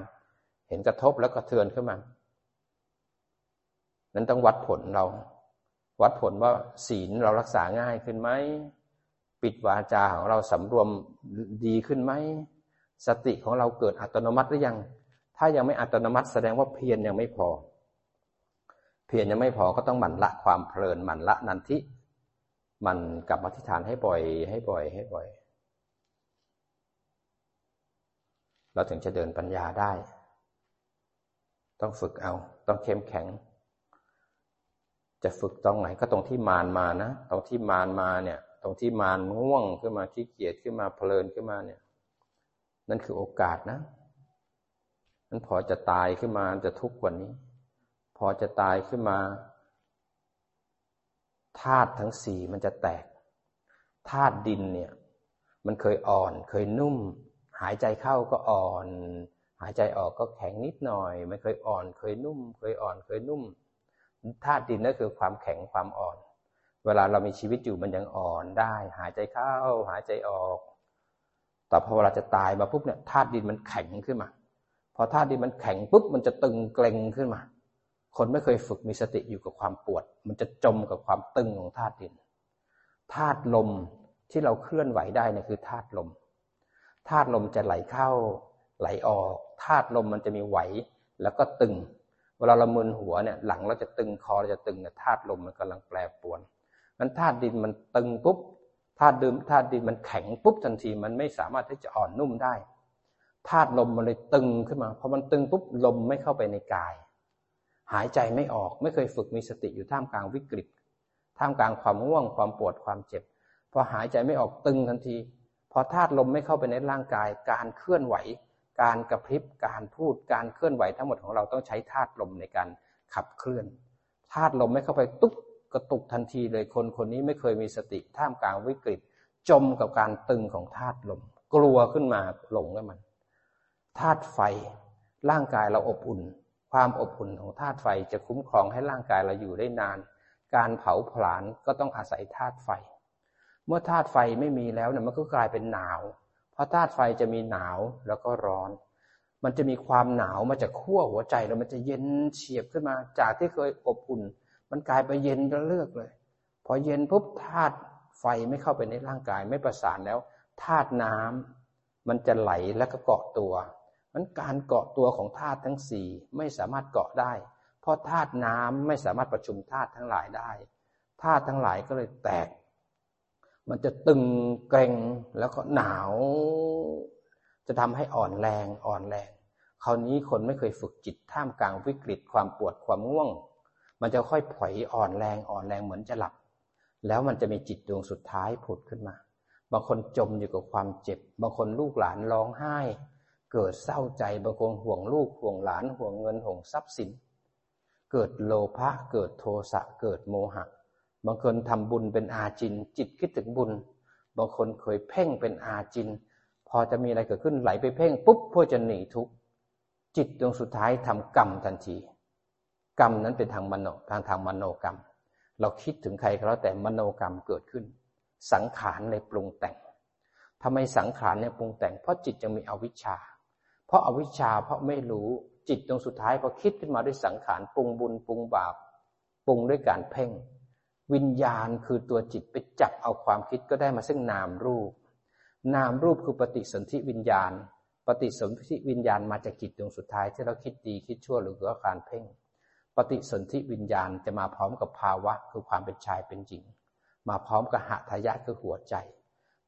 เห็นกระทบแล้วก็เทือนขึ้นมานั้นต้องวัดผลเรา วัดผลว่าศีลเรารักษาง่ายขึ้นไหมปิดวาจาของเราสำรวมดีขึ้นไหมสติของเราเกิดอัตโนมัติหรือยัง ถ้ายังไม่อัตโนมัติแสดงว่าเพียรยังไม่พอ เพียรยังไม่พอก็ต้องหมั่นละความเพลินหมั่นละนันทิมันกลับมาที่ฐานให้บ่อยให้บ่อยให้บ่อย เราถึงจะเดินปัญญาได้ ต้องฝึกเอา ต้องเข้มแข็ง จะฝึกตรงไหนก็ตรงที่มานมานะ ตรงที่มานมาเนี่ย ตรงที่มานง่วงขึ้นมาที่เกียจขึ้นมาเพลินขึ้นมาเนี่ย นั่นคือโอกาสนะนั้นพอจะตายขึ้นมาจะทุกข์กว่านี้ พอจะตายขึ้นมาธาตุทั้งสี่มันจะแตกธาตุดินเนี่ย มันเคยอ่อนเคยนุ่ม หายใจเข้าก็อ่อน หายใจออกก็แข็งนิดหน่อย ไม่เคยอ่อนเคยนุ่ม เคยอ่อนเคยนุ่มธาตุดินนั่นคือความแข็งความอ่อน เวลาเรามีชีวิตอยู่มันยังอ่อนได้ หายใจเข้า หายใจออก แต่พอเวลาจะตายมาปุ๊บเนี่ยธาตุดินมันแข็งขึ้นมาพอธาตุดินมันแข็งปุ๊บมันจะตึงเกร็งขึ้นมา คนไม่เคยฝึกมีสติอยู่กับความปวด มันจะจมกับความตึงของธาตุดินธาตุลมที่เราเคลื่อนไหวได้เนี่ยคือธาตุลม ธาตุลมจะไหลเข้า ไหลออกธาตุลมมันจะมีไหวแล้วก็ตึง เวลาเรามึนหัวเนี่ยหลังเราจะตึงคอเราจะตึงเนี่ยธาตุลมมันกำลังแปรปรวนมันธาตุดินมันตึงปุ๊บธาตุดินธาตุดินมันแข็งปุ๊บทันทีมันไม่สามารถที่จะอ่อนนุ่มได้ธาตุลมมันเลยตึงขึ้นมาพอมันตึงปุ๊บลมไม่เข้าไปในกาย หายใจไม่ออกไม่เคยฝึกมีสติอยู่ท่ามกลางวิกฤต ท่ามกลางความง่วงความปวดความเจ็บพอหายใจไม่ออกตึงทันที พอธาตุลมไม่เข้าไปในร่างกาย การเคลื่อนไหว การกระพริบการพูดการเคลื่อนไหวทั้งหมดของเราต้องใช้ธาตุลมในการขับเคลื่อนธาตุลมไม่เข้าไปตุ๊บกระตุกทันทีเลยคนคนนี้ไม่เคยมีสติท่ามกลางวิกฤต จมกับการตึงของธาตุลม กลัวขึ้นมาหลงกับมันธาตุไฟ ร่างกายเราอบอุ่น ความอบอุ่นของธาตุไฟจะคุ้มครองให้ร่างกายเราอยู่ได้นาน การเผาผลาญก็ต้องอาศัยธาตุไฟ เมื่อธาตุไฟไม่มีแล้วเนี่ยมันก็กลายเป็นหนาว เพราะธาตุไฟจะมีหนาวแล้วก็ร้อน มันจะมีความหนาวมาจากขั้วหัวใจแล้วมันจะเย็นเฉียบขึ้นมา จากที่เคยอบอุ่น มันกลายไปเย็นระเลือกเลย พอเย็นปุ๊บธาตุไฟไม่เข้าไปในร่างกายไม่ประสานแล้วธาตุน้ำมันจะไหลแล้วก็เกาะตัวมันการเกาะตัวของธาตุทั้งสี่ไม่สามารถเกาะได้ เพราะธาตุน้ำไม่สามารถประชุมธาตุทั้งหลายได้ธาตุทั้งหลายก็เลยแตก มันจะตึงเกร็งแล้วก็หนาว จะทำให้อ่อนแรงอ่อนแรง คราวนี้คนไม่เคยฝึกจิตท่ามกลางวิกฤตความปวดความง่วง มันจะค่อยผอยอ่อนแรงอ่อนแรงเหมือนจะหลับ แล้วมันจะมีจิตดวงสุดท้ายผุดขึ้นมา บางคนจมอยู่กับความเจ็บ บางคนลูกหลานร้องไห้ เกิดเศร้าใจบางคนห่วงลูกห่วงหลานห่วงเงินห่วงทรัพย์สิน เกิดโลภะเกิดโทสะเกิดโมหะ บางคนทำบุญเป็นอาจิน จิตคิดถึงบุญ บางคนเคยเพ่งเป็นอาจิน พอจะมีอะไรเกิดขึ้นไหลไปเพ่งปุ๊บเพื่อจะหนีทุกข์จิตดวงสุดท้ายทำกรรมทันที กรรมนั้นเป็นทางมโนทางทางมโนกรรม เราคิดถึงใครก็แล้วแต่มโนกรรมเกิดขึ้น สังขารในปรุงแต่งทำไมสังขารเนี่ยปรุงแต่ง เพราะจิตยังมีอวิชชา เพราะอาวิชชาเพราะไม่รู้จิตตรงสุดท้ายพอคิดขึ้นมาด้วยสังขารปรุงบุญปรุงบาปปรุงด้วยการเพ่ง วิญญาณคือตัวจิตไปจับเอาความคิดก็ได้มาซึ่งนามรูป นามรูปคือปฏิสนธิวิญญาณ ปฏิสนธิวิญญาณมาจากจิตดวงสุดท้ายที่เราคิดดีคิดชั่วหรือว่าการเพ่ง ปฏิสนธิวิญญาณจะมาพร้อมกับภาวะคือความเป็นชายเป็นหญิง มาพร้อมกับหะทายะคือหัวใจ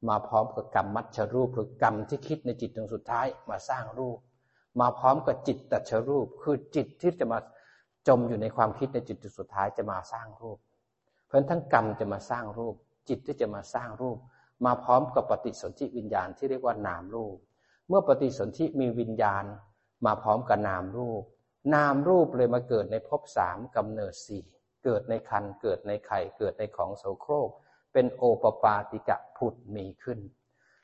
มาพร้อมกับกรรมมัชรูปคือกรรมที่คิดในจิตดวงสุดท้ายมาสร้างรูป มาพร้อมกับจิตตัชรูป คือจิตที่จะมาจมอยู่ในความคิดในจิตจุดสุดท้ายจะมาสร้างรูป เพราะทั้งกรรมจะมาสร้างรูป จิตที่จะมาสร้างรูป มาพร้อมกับปฏิสนธิวิญญาณที่เรียกว่านามรูป เมื่อปฏิสนธิมีวิญญาณ มาพร้อมกับนามรูป นามรูปเลยมาเกิดในภพสามกำเนิดสี่เกิดในคันเกิดในไข่เกิดในของโสโครก เป็นโอปปาติกะผุดมีขึ้น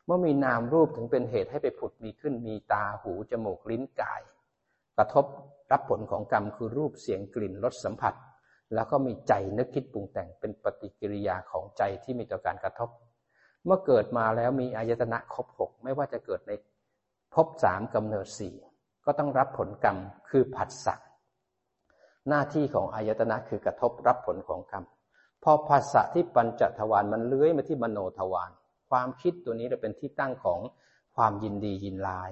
เมื่อมีนามรูปถึงเป็นเหตุให้ไปผุดมีขึ้น มีตาหูจมูกลิ้นกาย กระทบรับผลของกรรมคือรูปเสียงกลิ่นรสสัมผัส แล้วก็มีใจนึกคิดปรุงแต่งเป็นปฏิกิริยาของใจที่มีต่อการกระทบ เมื่อเกิดมาแล้วมีอายตนะครบหกไม่ว่าจะเกิดในภพสามกำเนิดสี่ก็ต้องรับผลกรรมคือผัสสะหน้าที่ของอายตนะคือกระทบรับผลของกรรมพอผัสสะที่ปัญจทวารมันเลื้อยมาที่มโนทวารความคิดตัวนี้จะเป็นที่ตั้งของความยินดียินร้าย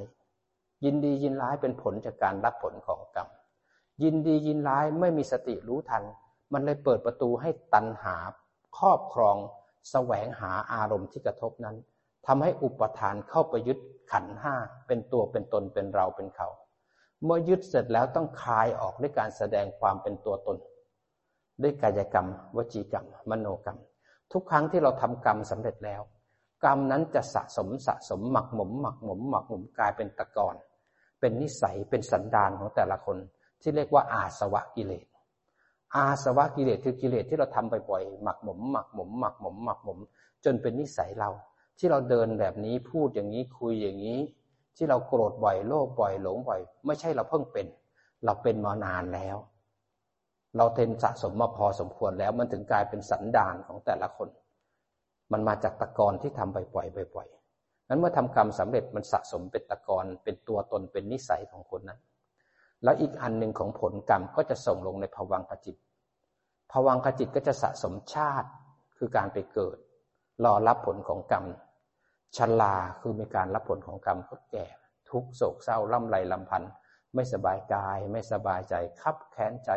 ยินดียินร้ายเป็นผลจากการรับผลของกรรมยินดียินร้ายไม่มีสติรู้ทัน มันเลยเปิดประตูให้ตัณหาครอบครองสแสวงหาอารมณ์ที่กระทบนั้นทำให้อุปทานเข้าไปยึดขันห้าเป็นตัวเป็นตนเป็นเราเป็นเขา เมื่อยึดเสร็จแล้วต้องคลายออกด้วยการแสดงความเป็นตัวตน ด้วยกายกรรม วจีกรรม มโนกรรม ทุกครั้งที่เราทำกรรมสำเร็จแล้ว กรรมนั้นจะสะสมสะสมหมักหมมหมักหมมหมักหมมกลายเป็นตะกอนเป็นนิสัยเป็นสันดานของแต่ละคนที่เรียกว่าอาสวะกิเลส อาสวะกิเลสคือกิเลสที่เราทำบ่อยๆหมักหมมหมักหมมหมักหมมหมักหมม จนเป็นนิสัยเรา ที่เราเดินแบบนี้พูดอย่างนี้คุยอย่างนี้ ที่เราโกรธบ่อยโลภบ่อยหลงบ่อย ไม่ใช่เราเพิ่งเป็น เราเป็นมานานแล้ว เราเทนสะสมมาพอสมควรแล้วมันถึงกลายเป็นสันดานของแต่ละคน มันมาจากตะกอนที่ทำบ่อยๆบ่อยๆนั้นเมื่อทำกรรมสำเร็จมันสะสมเป็นตะกอนเป็นตัวตนเป็นนิสัยของคนนั้น แล้วอีกอันหนึ่งของผลกรรมก็จะส่งลงในภวังคจิตภวังคจิตก็จะสะสมชาติคือการไปเกิด รอรับผลของกรรมชลาคือมีการรับผลของกรรมก็แก่ ทุกโศกเศร้าล่ำไรลำพันธ์ไม่สบายกาย ไม่สบายใจคับแค้นใจ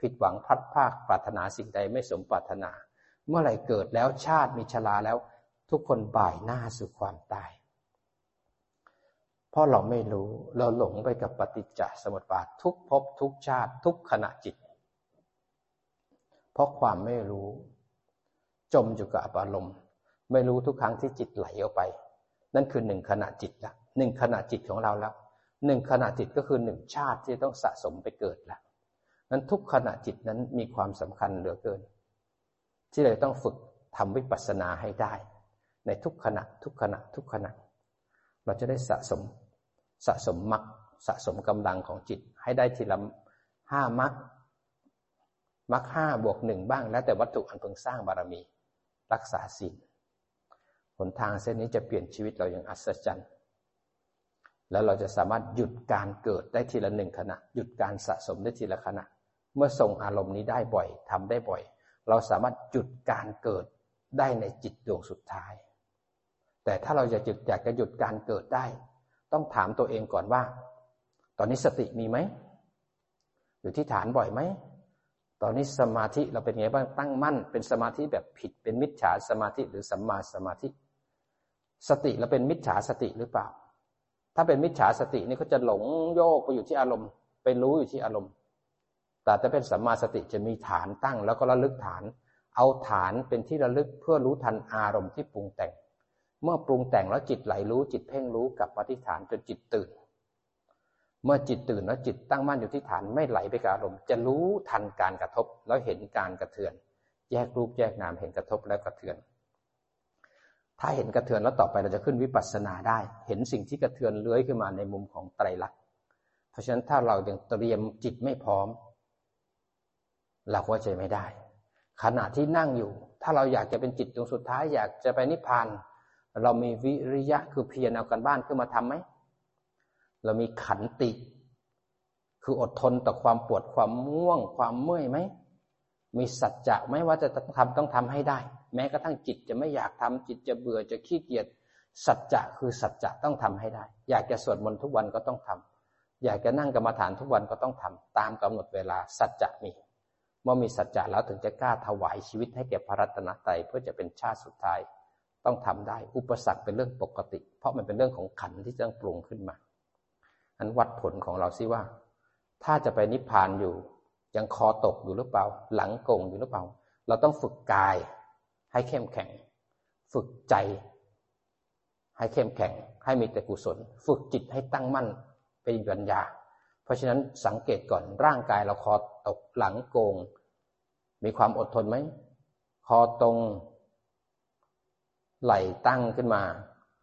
ผิดหวังพัดภาคปรารถนาสิ่งใดไม่สมปรารถนา เมื่อไหร่เกิดแล้วชาติมีชราแล้ว ทุกคนบ่ายหน้าสู่ความตาย เพราะเราไม่รู้เราหลงไปกับปฏิจจสมุปบาททุกภพทุกชาติทุกขณะจิต เพราะความไม่รู้ จมอยู่กับอารมณ์ ไม่รู้ทุกครั้งที่จิตไหลออกไป นั่นคือหนึ่งขณะจิตละหนึ่งขณะจิตของเราแล้วหนึ่งขณะจิตก็คือหนึ่งชาติที่ต้องสะสมไปเกิดละนั้นทุกขณะจิตนั้นมีความสำคัญเหลือเกิน ที่เราต้องฝึกทำวิปัสสนาให้ได้ ในทุกขณะทุกขณะทุกขณะ เราจะได้สะสม สะสมมรรคสะสมกำลังของจิต ให้ได้ทีละห้ามรรคมรรคห้าบวกหนึ่งบ้างแล้วแต่วัตถุอันเพิ่งสร้างบารมี รักษาศีลหนทางเส้นนี้จะเปลี่ยนชีวิตเราอย่างอัศจรรย์ แล้วเราจะสามารถหยุดการเกิดได้ทีละหนึ่งขณะ หยุดการสะสมได้ทีละขณะ เมื่อส่งอารมณ์นี้ได้บ่อยทำได้บ่อย เราสามารถจุดการเกิดได้ในจิตดวงสุดท้าย แต่ถ้าเราจะจุดอยากจะหยุดการเกิดได้ ต้องถามตัวเองก่อนว่า ตอนนี้สติมีไหม อยู่ที่ฐานบ่อยไหม ตอนนี้สมาธิเราเป็นไงบ้างตั้งมั่น เป็นสมาธิแบบผิดเป็นมิจฉาสมาธิหรือสัมมาสมาธิ สติเราเป็นมิจฉาสติหรือเปล่า ถ้าเป็นมิจฉาสตินี่เขาจะหลงโยกไปอยู่ที่อารมณ์ ไปรู้อยู่ที่อารมณ์ แต่ถ้าเป็นสัมมาสติจะมีฐานตั้งแล้วก็ระลึกฐาน เอาฐานเป็นที่ระลึกเพื่อรู้ทันอารมณ์ที่ปรุงแต่ง เมื่อปรุงแต่งแล้วจิตไหลรู้จิตเพ่งรู้กับปฏิฐานจนจิตตื่น เมื่อจิตตื่นแล้วจิตตั้งมั่นอยู่ที่ฐานไม่ไหลไปกับอารมณ์ จะรู้ทันการกระทบแล้วเห็นการกระเทือน แยกรูปแยกนามเห็นกระทบแล้วกระเทือน ถ้าเห็นกระเทือนแล้วต่อไปเราจะขึ้นวิปัสสนาได้ เห็นสิ่งที่กระเทือนเลื้อยขึ้นมาในมุมของไตรลักษณ์เพราะฉะนั้นถ้าเรายังเตรียมจิตไม่พร้อม เราก็จะไม่ได้ ขณะที่นั่งอยู่ ถ้าเราอยากจะเป็นจิตดวงสุดท้ายอยากจะไปนิพพาน เรามีวิริยะคือเพียรเอากันบ้านขึ้นมาทํำไหม เรามีขันติ คืออดทนต่อความปวดความม่วง ความเมื่อยไหม มีสัจจะไหมว่าจะต้องทำต้องทำให้ได้ แม้กระทั่งจิตจะไม่อยากทำจิตจะเบื่อจะขี้เกียจสัจจะคือสัจจะต้องทำให้ได้ อยากจะสวดมนต์ทุกวันก็ต้องทำอยากจะนั่งกรรมฐานทุกวันก็ต้องทำตามกำหนดเวลาสัจจะมีเมื่อมีสัจจะแล้วถึงจะกล้าถวายชีวิตให้แก่พระรัตนตรัยเพื่อจะเป็นชาติสุดท้าย ต้องทำได้ อุปสรรคเป็นเรื่องปกติ เพราะมันเป็นเรื่องของขันที่ต้องปรุงขึ้นมาอันวัดผลของเราซิว่า ถ้าจะไปนิพพานอยู่ ยังคอตกอยู่หรือเปล่า หลังโกงอยู่หรือเปล่า เราต้องฝึกกาย ให้เข้มแข็ง ฝึกใจ ให้เข้มแข็ง ให้มีแต่กุศล ฝึกจิตให้ตั้งมั่นเป็นปัญญา เพราะฉะนั้นสังเกตก่อนร่างกายเราคอตกหลังโกง มีความอดทนไหม คอตรง ไหลตั้งขึ้นมา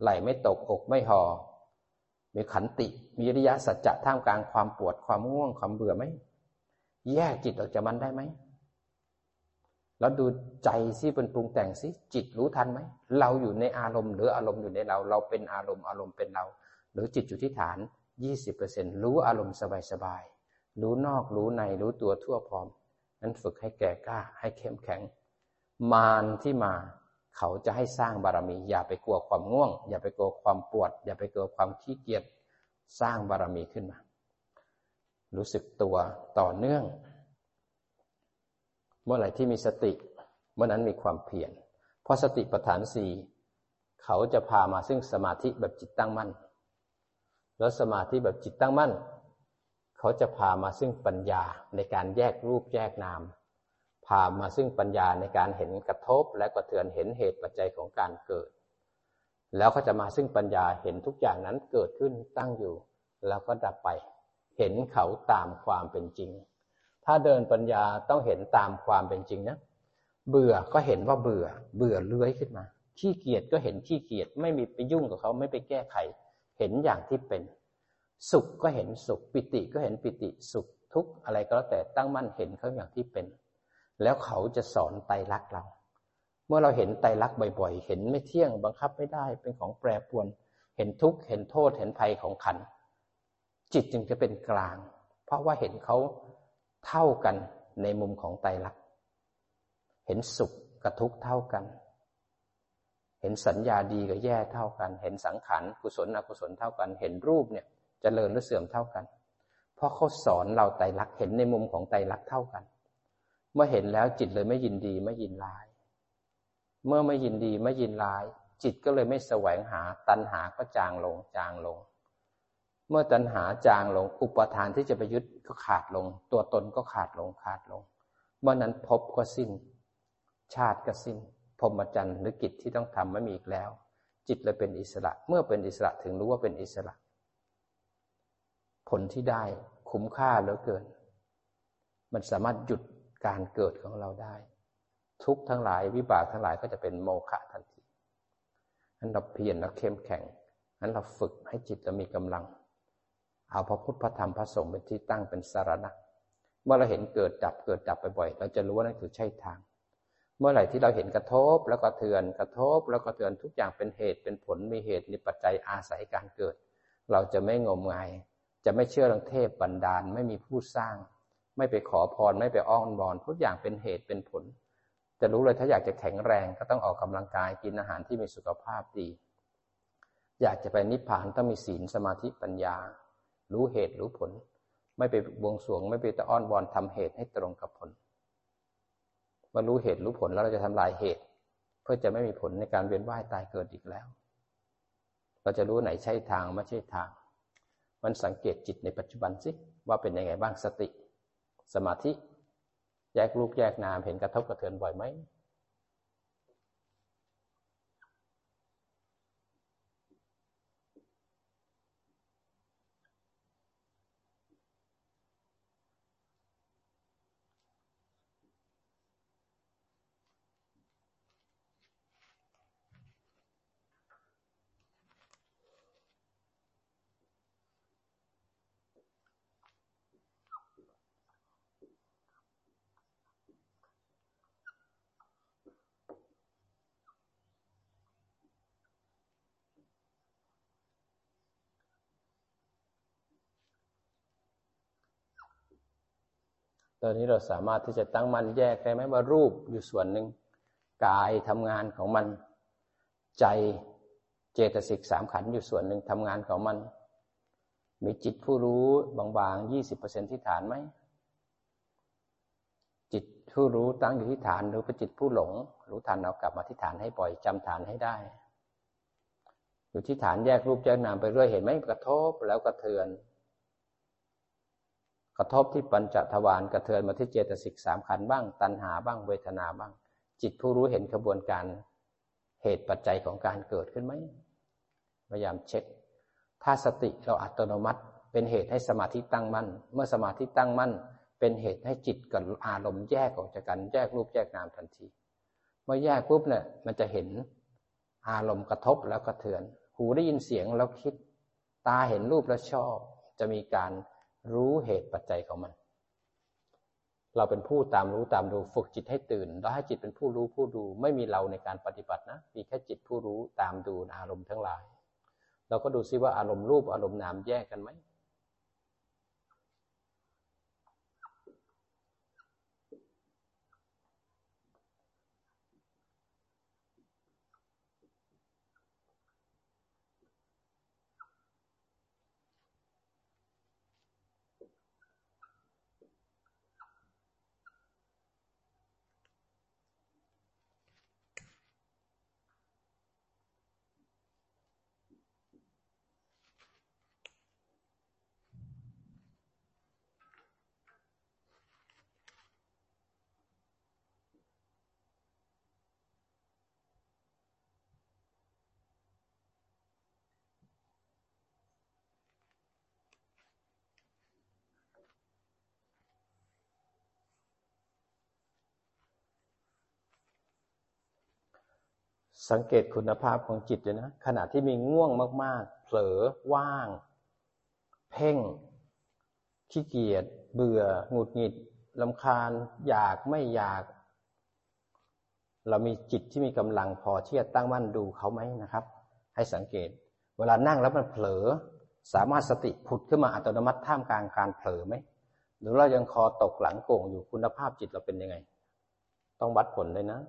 ไหลไม่ตกอกไม่หอมีขันติ มีริยะสัจจะท่ามกลางความปวดความง่วงความเบื่อไหมแยกจิตออกจากมันได้ไหมแล้วดูใจซิเป็นปรุงแต่งซิจิตรู้ทันไหมเราอยู่ในอารมณ์ หรืออารมณ์อยู่ในเรา เราเป็นอารมณ์อารมณ์เป็นเรา หรือจิตอยู่ที่ฐานยี่สิบเปอร์เซ็นรู้อารมณ์สบายๆรู้นอกรู้ในรู้ตัวทั่วพร้อม นั้นฝึกให้แก่กล้าให้เข้มแข็ง มารที่มา เขาจะให้สร้างบารมี อย่าไปกลัวความง่วง อย่าไปกลัวความปวด อย่าไปกลัวความขี้เกียจสร้างบารมีขึ้นมา รู้สึกตัวต่อเนื่อง เมื่อไหร่ที่มีสติเมื่อนั้นมีความเพียรเพราะสติปัฏฐานสี่เขาจะพามาซึ่งสมาธิแบบจิตตั้งมั่น แล้วสมาธิแบบจิตตั้งมั่น เขาจะพามาซึ่งปัญญาในการแยกรูปแยกนาม พามาซึ่งปัญญาในการเห็นกระทบและกระเทือนเห็นเหตุปัจจัยของการเกิด แล้วก็จะมาซึ่งปัญญาเห็นทุกอย่างนั้นเกิดขึ้นตั้งอยู่ แล้วก็ดับไปเห็นเขาตามความเป็นจริง ถ้าเดินปัญญาต้องเห็นตามความเป็นจริงนะเบื่อก็เห็นว่าเบื่อ เบื่อเลื้อยขึ้นมา ขี้เกียจก็เห็นขี้เกียจไม่มีไปยุ่งกับเขาไม่ไปแก้ไข เห็นอย่างที่เป็น สุขก็เห็นสุข ปิติก็เห็นปิติสุขทุกอะไรก็แล้วแต่ตั้งมั่นเห็นเขาอย่างที่เป็น แล้วเขาจะสอนไตรลักษณ์เรา เมื่อเราเห็นไตรลักษณ์บ่อยๆ เห็นไม่เที่ยงบังคับไม่ได้เป็นของแปรปรวน เห็นทุกข์เห็นโทษเห็นภัยของขัน จิตจึงจะเป็นกลาง เพราะว่าเห็นเขาเท่ากันในมุมของไตรลักษณ์เห็นสุขกับทุกข์เท่ากัน เห็นสัญญาดีกับแย่เท่ากัน เห็นสังขารกุศลอกุศลเท่ากัน เห็นรูปเนี่ยจเจริญหรือเสื่อมเท่ากัน เพราะเขาสอนเราไตรลักษณ์เห็นในมุมของไตรลักษณ์เท่ากัน เมื่อเห็นแล้วจิตเลยไม่ยินดีไม่ยินร้าย เมื่อไม่ยินดีไม่ยินร้าย จิตก็เลยไม่แสวงหา ตัณหาก็จางลงจางลง เมื่อตัณหาจางลง อุปทานที่จะไปยึดก็ขาดลง ตัวตนก็ขาดลงขาดลง เมื่อนั้นพบก็สิ้น ชาติก็สิ้นพรหมจรรย์หรือกิจที่ต้องทำไม่มีอีกแล้ว จิตเลยเป็นอิสระ เมื่อเป็นอิสระถึงรู้ว่าเป็นอิสระ ผลที่ได้คุ้มค่าเหลือเกิน มันสามารถหยุด การเกิดของเราได้ ทุกทั้งหลายวิบากทั้งหลายก็จะเป็นโมฆะทันทีนั้นเราเพียรเราเข้มแข็งนั้นเราฝึกให้จิตเรามีกำลัง เอาพระพุทธพระธรรมพระสงฆ์เป็นที่ตั้งเป็นสารณะ เมื่อเราเห็นเกิดดับเกิดดับบ่อยๆเราจะรู้ว่านั่นคือใช่ทาง เมื่อไหร่ที่เราเห็นกระทบแล้วก็เทือนกระทบ แล้วก็เทือนทุกอย่างเป็นเหตุเป็นผลมีเหตุมีปัจจัยอาศัยการเกิด เราจะไม่งมงาย จะไม่เชื่อเรื่องเทพบันดาลไม่มีผู้สร้าง ไม่ไปขอพร ไม่ไปอ้อนบอนทุกอย่างเป็นเหตุเป็นผล จะรู้เลยถ้าอยากจะแข็งแรงก็ต้องออกกำลังกายกินอาหารที่มีสุขภาพดี อยากจะไปนิพพานต้องมีศีลสมาธิปัญญา รู้เหตุรู้ผล ไม่ไปบวงสวง ไม่ไปตะอ้อนวอนทำเหตุให้ตรงกับผลเมื่อรู้เหตุรู้ผลแล้วเราจะทำลายเหตุ เพื่อจะไม่มีผลในการเวียนว่ายตายเกิดอีกแล้ว เราจะรู้ไหนใช่ทางไม่ใช่ทาง มันสังเกตจิตในปัจจุบันสิว่าเป็นยังไงบ้างสติ สมาธิ แยกรูปแยกนามเห็นกระทบกระเทือนบ่อยไหม ตอนนี้เราสามารถที่จะตั้งมันแยกได้ไหมว่ารูปอยู่ส่วนหนึ่งกายทำงานของมัน ใจเจตสิกสามขันอยู่ส่วนหนึ่งทำงานของมัน มีจิตผู้รู้บางๆยี่สิบเปอร์เซ็นที่ฐานไหมจิตผู้รู้ตั้งอยู่ที่ฐานหรือเป็นจิตผู้หลง รู้ทันเอากลับมาที่ฐานให้บ่อยจำฐานให้ได้ อยู่ที่ฐานแยกรูปแยกนามไปเรื่อยเห็นไหมกระทบแล้วกระเทือน กระทบที่ปัญจทวารกระเทือนมาที่เจตสิกสามขันบ้าง ตัณหาบ้างเวทนาบ้าง จิตผู้รู้เห็นกระบวนการเหตุปัจจัยของการเกิดขึ้นไหมพยายามเช็ค ถ้าสติเราอัตโนมัติ เป็นเหตุให้สมาธิตั้งมั่น เมื่อสมาธิตั้งมั่น เป็นเหตุให้จิตกับอารมณ์แยกออกจากกันแยกรูปแยกนามทันที เมื่อแยกปุ๊บเนี่ยมันจะเห็นอารมณ์กระทบแล้วกระเทือน หูได้ยินเสียงแล้วคิด ตาเห็นรูปแล้วชอบ จะมีการ รู้เหตุปัจจัยของมัน เราเป็นผู้ตามรู้ตามดูฝึกจิตให้ตื่น แล้วให้จิตเป็นผู้รู้ผู้ดู ไม่มีเราในการปฏิบัตินะ มีแค่จิตผู้รู้ตามดูอารมณ์ทั้งหลาย เราก็ดูซิว่าอารมณ์รูปอารมณ์นามแยกกันไหม สังเกตคุณภาพของจิตเลยนะขณะที่มีง่วงมาก ๆ เผลอว่าง เพ่งขี้เกียจเบื่อหงุดหงิดลำคาญ อยากไม่อยาก เรามีจิตที่มีกำลังพอที่จะตั้งมั่นดูเขาไหมนะครับ ให้สังเกต เวลานั่งแล้วมันเผลอ สามารถสติผุดขึ้นมาอัตโนมัติท่ามกลางการเผลอไหมหรือเรายังคอตกหลังโก่งอยู่คุณภาพจิตเราเป็นยังไง ต้องวัดผลเลยนะ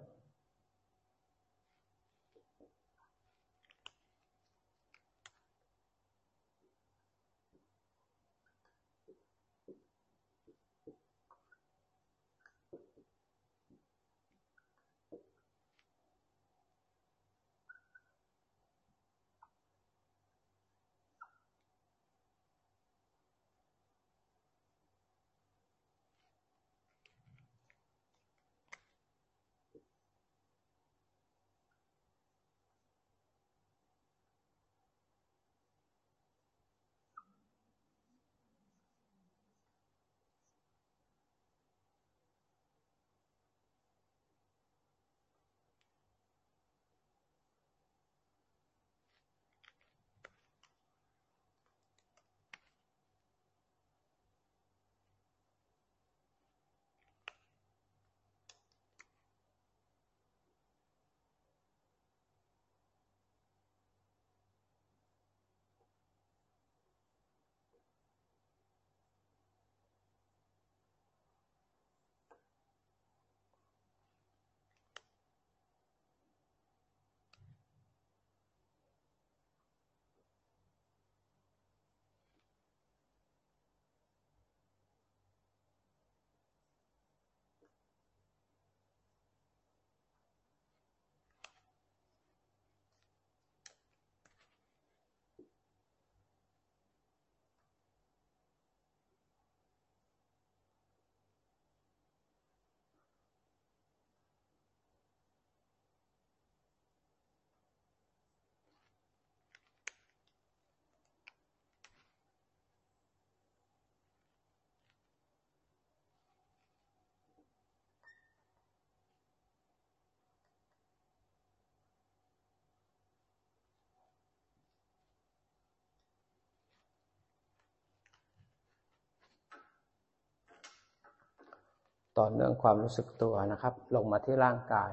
ต่อเนื่องความรู้สึกตัวนะครับ ลงมาที่ร่างกาย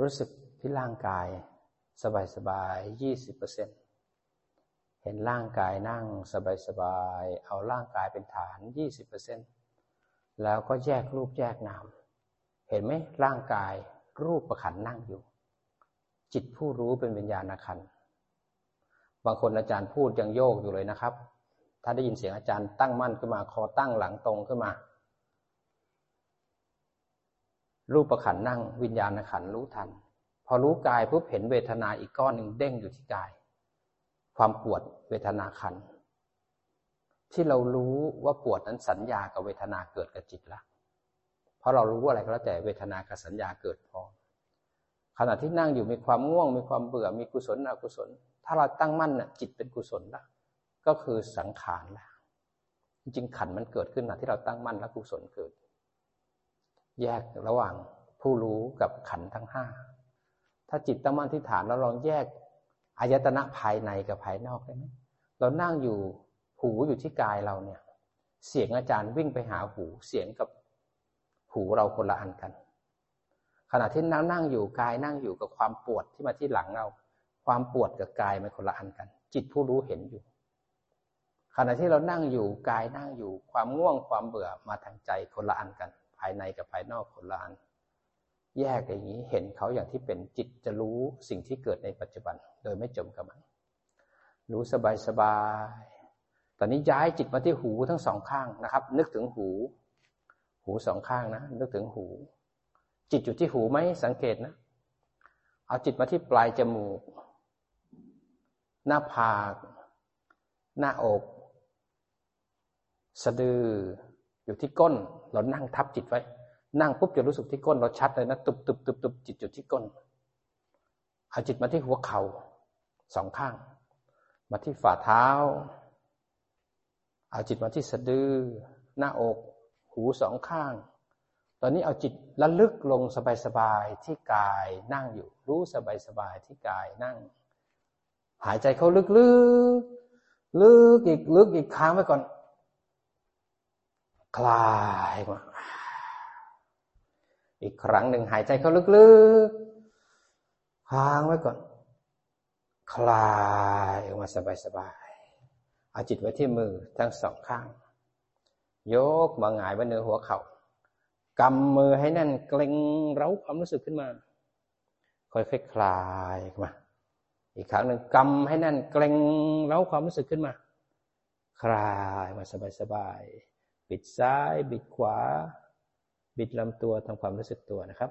รู้สึกที่ร่างกาย สบายๆยี่สิบเปอร์เซ็นเห็นร่างกายนั่งสบายๆเอาร่างกายเป็นฐานยี่สิบเปอร์เซ็นแล้วก็แยกรูปแยกนาม เห็นไหมร่างกายรูปประขันนั่งอยู่ จิตผู้รู้เป็นวิญญาณขันบางคนอาจารย์พูดยังโยกอยู่เลยนะครับ ถ้าได้ยินเสียงอาจารย์ตั้งมั่นขึ้นมาคอตั้งหลังตรงขึ้นมา รูปประขันนั่งวิญญาณขันรู้ทัน พอรู้กายปุ๊บเห็นเวทนาอีกก้อนหนึ่งเด้งอยู่ที่กาย ความปวดเวทนาขัน ที่เรารู้ว่าปวดนั้นสัญญากับเวทนาเกิดกับจิตละเพราะเรารู้อะไรก็แล้วแต่เวทนากับสัญญาเกิดพร้อมขณะที่นั่งอยู่มีความง่วง มีความเบื่อมีกุศลอกุศล ถ้าเราตั้งมั่นน่ะจิตเป็นกุศลละก็คือสังขารละจริงขันมันเกิดขึ้นนะที่เราตั้งมั่นแล้วกุศลเกิด แยกระหว่างผู้รู้กับขันทั้งห้าถ้าจิตตั้งมั่นที่ฐานเราลองแยกอายตนะภายในกับภายนอกได้ไหมเรานั่งอยู่หูอยู่ที่กายเราเนี่ย เสียงอาจารย์วิ่งไปหาหูเสียงกับหูเราคนละอันกัน ขณะที่นั่งนั่งอยู่กายนั่งอยู่กับความปวดที่มาที่หลังเรา ความปวดกับกายมันคนละอันกัน จิตผู้รู้เห็นอยู่ ขณะที่เรานั่งอยู่กายนั่งอยู่ ความง่วงความเบื่อมาทางใจคนละอันกัน ภายในกับภายนอกคนละอันแยกอย่างนี้เห็นเขาอย่างที่เป็นจิตจะรู้สิ่งที่เกิดในปัจจุบัน โดยไม่จมกับมัน รู้สบายสบายตอนนี้ย้ายจิตมาที่หูทั้งสองข้างนะครับ นึกถึงหู หูสองข้างนะนึกถึงหู จิตอยู่ที่หูไหมสังเกตนะ เอาจิตมาที่ปลายจมูก หน้าผาก หน้าอก สะดือ อยู่ที่ก้น เรานั่งทับจิตไว้ นั่งปุ๊บจะรู้สึกที่ก้นเราชัดเลยนะตุบตุบตุบตุบจิตอยู่ที่ก้นเอาจิตมาที่หัวเขา่าสองข้าง มาที่ฝ่าเท้า เอาจิตมาที่สะดือ หน้าอก หูสองข้าง ตอนนี้เอาจิตระลึกลงสบายๆที่กายนั่งอยู่ รู้สบายๆที่กายนั่ง หายใจเข้าลึกๆลึกอีกลึกอีกค้างไว้ก่อน คลายมาอีกครั้งหนึ่งหายใจเข้าลึกๆค้างไว้ก่อน คลายออกมาสบายๆเอาจิตไว้ที่มือทั้งสองข้าง ยกมาหงายไว้เหนือหัวเขา่ากำมือให้แน่นเกร็งเร้าความรู้สึกขึ้นมา ค่อยๆคลายมา อีกครั้งหนึ่งกำให้แน่นเกร็งเร้าความรู้สึกขึ้นมา คลายมาสบายๆ บิดซ้าย บิดขวา บิดลำตัวทำความรู้สึกตัวนะครับ